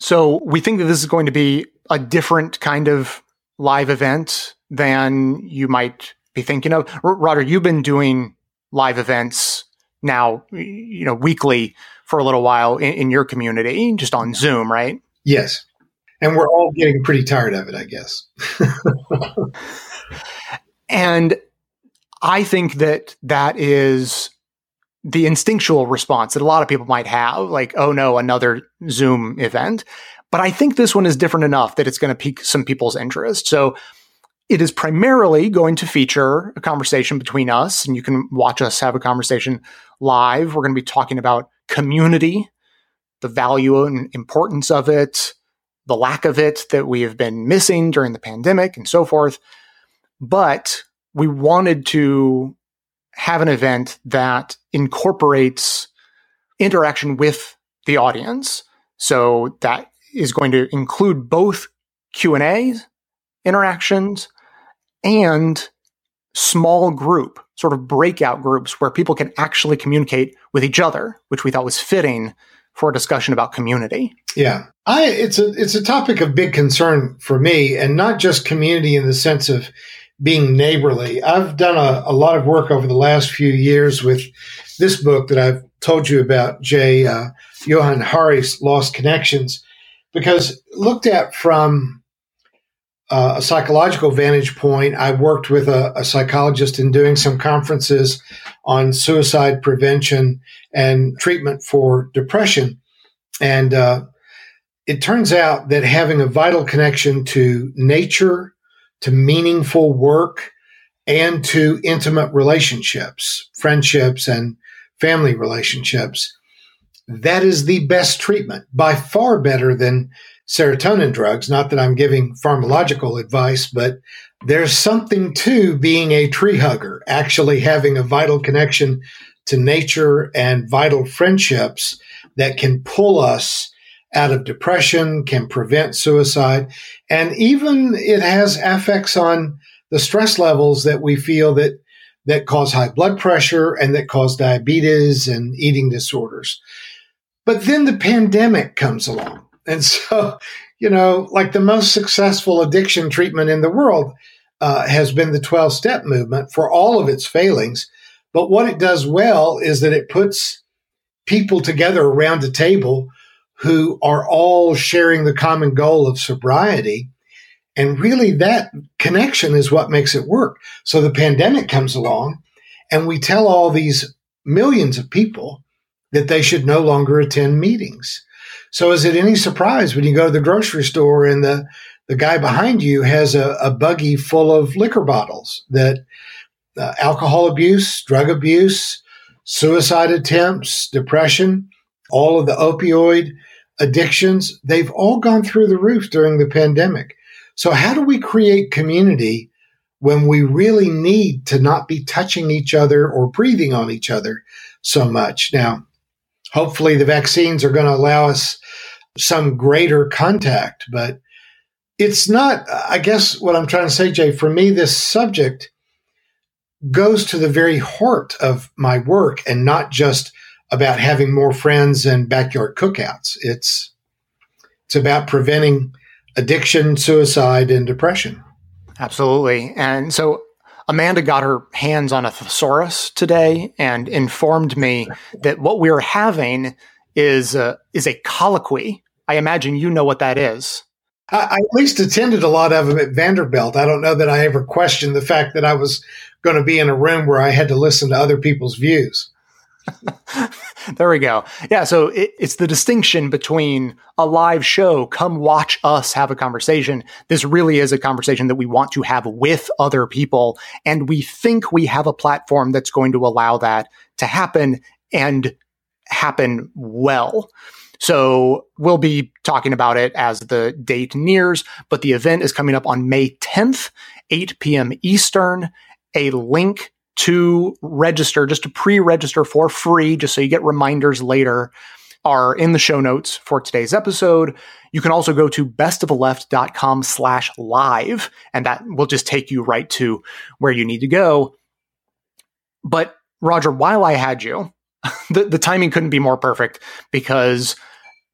So we think that this is going to be a different kind of live event than you might be thinking of. R- Roger, you've been doing live events now, you know, weekly for a little while in, in your community, just on Zoom, right? Yes. And we're all getting pretty tired of it, I guess. and I think that that is the instinctual response that a lot of people might have, like, oh no, another Zoom event. But I think this one is different enough that it's going to pique some people's interest. So it is primarily going to feature a conversation between us, and you can watch us have a conversation live. We're going to be talking about community, the value and importance of it, the lack of it that we have been missing during the pandemic, and so forth. But we wanted to have an event that incorporates interaction with the audience. So that is going to include both Q&A interactions and small group, sort of breakout groups where people can actually communicate with each other, which we thought was fitting for a discussion about community. Yeah. I it's a it's a topic of big concern for me and not just community in the sense of being neighborly. I've done a, a lot of work over the last few years with this book that I've told you about, Jay uh, Johann Hari's Lost Connections, because looked at from uh, a psychological vantage point, I worked with a, a, psychologist in doing some conferences on suicide prevention and treatment for depression. And uh, it turns out that having a vital connection to nature, to meaningful work, and to intimate relationships, friendships, and family relationships, that is the best treatment, by far better than serotonin drugs. Not that I'm giving pharmacological advice, but there's something to being a tree hugger, actually having a vital connection to nature and vital friendships that can pull us out of depression, can prevent suicide, and even it has effects on the stress levels that we feel that that cause high blood pressure and that cause diabetes and eating disorders. But then the pandemic comes along and so, you know, like the most successful addiction treatment in the world uh, has been the 12 step movement for all of its failings. But what it does well is that it puts people together around a table who are all sharing the common goal of sobriety. And really, that connection is what makes it work. So the pandemic comes along, and we tell all these millions of people that they should no longer attend meetings. So is it any surprise when you go to the grocery store and the, the guy behind you has a, a buggy full of liquor bottles that uh, alcohol abuse, drug abuse, suicide attempts, depression, all of the opioid addictions, they've all gone through the roof during the pandemic. So how do we create community when we really need to not be touching each other or breathing on each other so much? Now, hopefully the vaccines are going to allow us some greater contact. But it's not, I guess what I'm trying to say, Jay, for me, this subject goes to the very heart of my work and not just about having more friends and backyard cookouts. It's, it's about preventing addiction, suicide, and depression. Absolutely. And so Amanda got her hands on a thesaurus today and informed me that what we're having is a, is a colloquy I imagine you know what that is. I, I at least attended a lot of them at Vanderbilt. I don't know that I ever questioned the fact that I was going to be in a room where I had to listen to other people's views. there we go. Yeah, so it, it's the distinction between a live show, come watch us have a conversation. This really is a conversation that we want to have with other people. And we think we have a platform that's going to allow that to happen and happen well. So we'll be talking about it as the date nears, but the event is coming up on May 10th, 8 p.m. Eastern. A link to register, just to pre-register for free, just so you get reminders later, are in the show notes for today's episode. You can also go to bestoftheleft.com slash live, and that will just take you right to where you need to go. But Roger, while I had you, the, the timing couldn't be more perfect because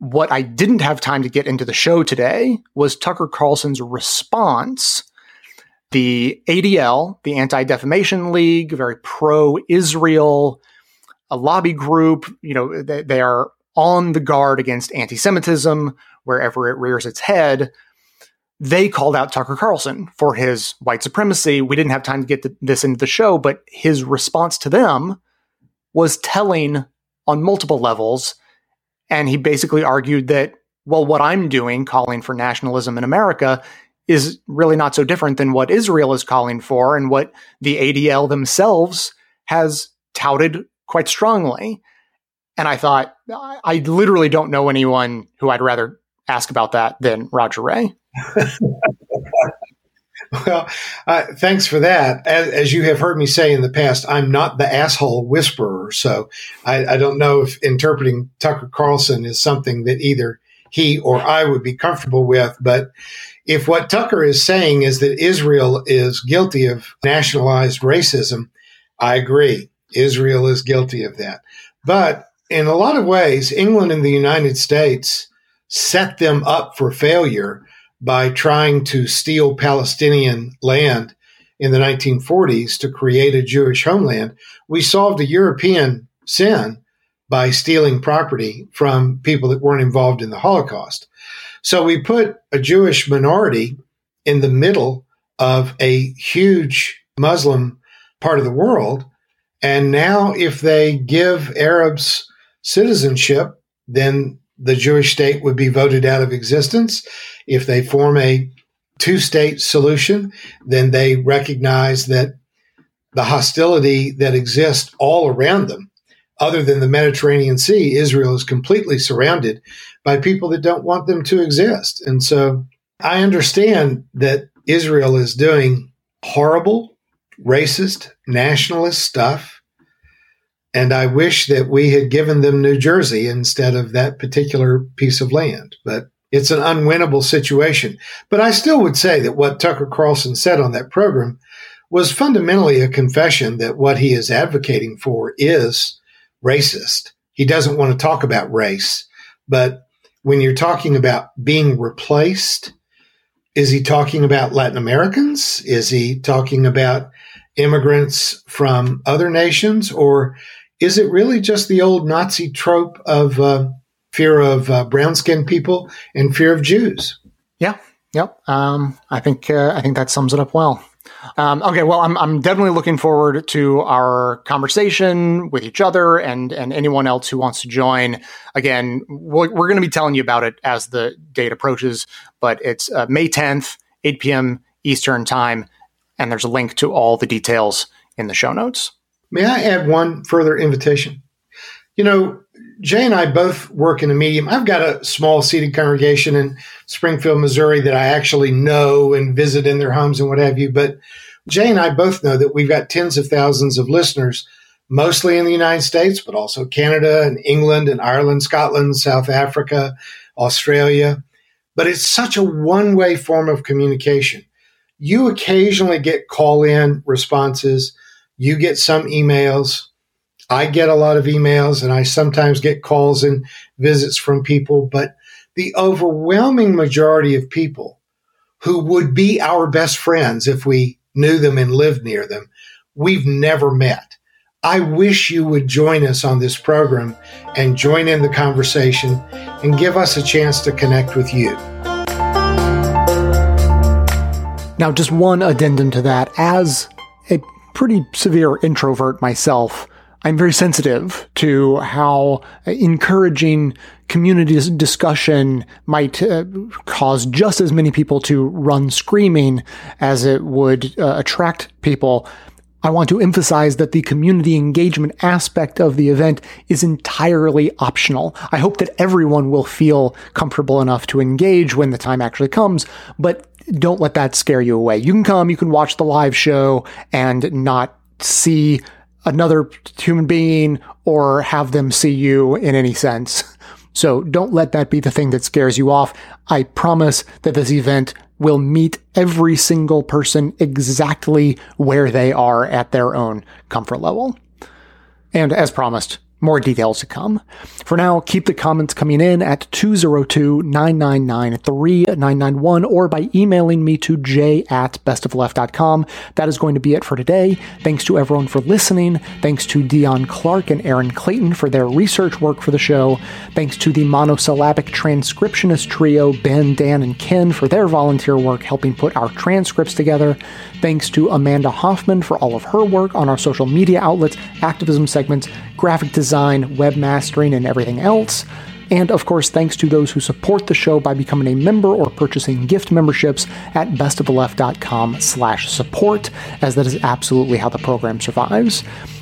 What I didn't have time to get into the show today was Tucker Carlson's response. The ADL, the Anti Defamation League, very pro Israel, a lobby group, you know, they, they are on the guard against anti Semitism wherever it rears its head. They called out Tucker Carlson for his white supremacy. We didn't have time to get this into the show, but his response to them was telling on multiple levels. And he basically argued that, well, what I'm doing, calling for nationalism in America, is really not so different than what Israel is calling for and what the ADL themselves has touted quite strongly. And I thought, I literally don't know anyone who I'd rather ask about that than Roger Ray. well, uh, thanks for that. As, as, you have heard me say in the past, I'm not the asshole whisperer. So I, I don't know if interpreting Tucker Carlson is something that either he or I would be comfortable with. But if what Tucker is saying is that Israel is guilty of nationalized racism, I agree. Israel is guilty of that. But in a lot of ways, England and the United States set them up for failure by trying to steal Palestinian land in the 1940s to create a Jewish homeland. We solved a European sin by stealing property from people that weren't involved in the Holocaust. So we put a Jewish minority in the middle of a huge Muslim part of the world. And now, if they give Arabs citizenship, then the Jewish state would be voted out of existence. If they form a two state solution, then they recognize that the hostility that exists all around them, other than the Mediterranean Sea, Israel is completely surrounded by people that don't want them to exist. And so I understand that Israel is doing horrible, racist, nationalist stuff and I wish that we had given them New Jersey instead of that particular piece of land. But it's an unwinnable situation. But I still would say that what Tucker Carlson said on that program was fundamentally a confession that what he is advocating for is racist. He doesn't want to talk about race. But when you're talking about being replaced, is he talking about Latin Americans? Is he talking about immigrants from other nations? Or is it really just the old Nazi trope of uh, fear of uh, brown skinned people and fear of Jews? Yeah. Yep. Um, I think uh, I think that sums it up well. Um, okay, well, I'm I'm definitely looking forward to our conversation with each other and and anyone else who wants to join. Again, we're, we're going to be telling you about it as the date approaches, but it's uh, May 10th, 8 p.m. Eastern time, and there's a link to all the details in the show notes. May I add one further invitation? You know, Jay and I both work in a medium. I've got a small seated congregation in Springfield, Missouri that I actually know and visit in their homes and what have you. But Jay and I both know that we've got tens of thousands of listeners, mostly in the United States, but also Canada and England and Ireland, Scotland, South Africa, Australia. But it's such a one way form of communication. You occasionally get call in responses you get some emails. I get a lot of emails and I sometimes get calls and visits from people, but the overwhelming majority of people who would be our best friends if we knew them and lived near them, we've never met. I wish you would join us on this program and join in the conversation and give us a chance to connect with you. Now, just one addendum to that. As a pretty severe introvert myself, I'm very sensitive to how encouraging community discussion might uh, cause just as many people to run screaming as it would uh, attract people. I want to emphasize that the community engagement aspect of the event is entirely optional. I hope that everyone will feel comfortable enough to engage when the time actually comes, but don't let that scare you away. You can come, you can watch the live show and not see another human being or have them see you in any sense. So don't let that be the thing that scares you off. I promise that this event will meet every single person exactly where they are at their own comfort level. And as promised, More details to come. For now, keep the comments coming in at 202-999-3991 or by emailing me to j at bestofleft.com. That is going to be it for today. Thanks to everyone for listening. Thanks to Dion Clark and Aaron Clayton for their research work for the show. Thanks to the monosyllabic transcriptionist trio Ben, Dan, and Ken for their volunteer work helping put our transcripts together. Thanks to Amanda Hoffman for all of her work on our social media outlets, activism segments, graphic design, webmastering, and everything else. And of course, thanks to those who support the show by becoming a member or purchasing gift memberships at bestoftheleft.com slash support, as that is absolutely how the program survives.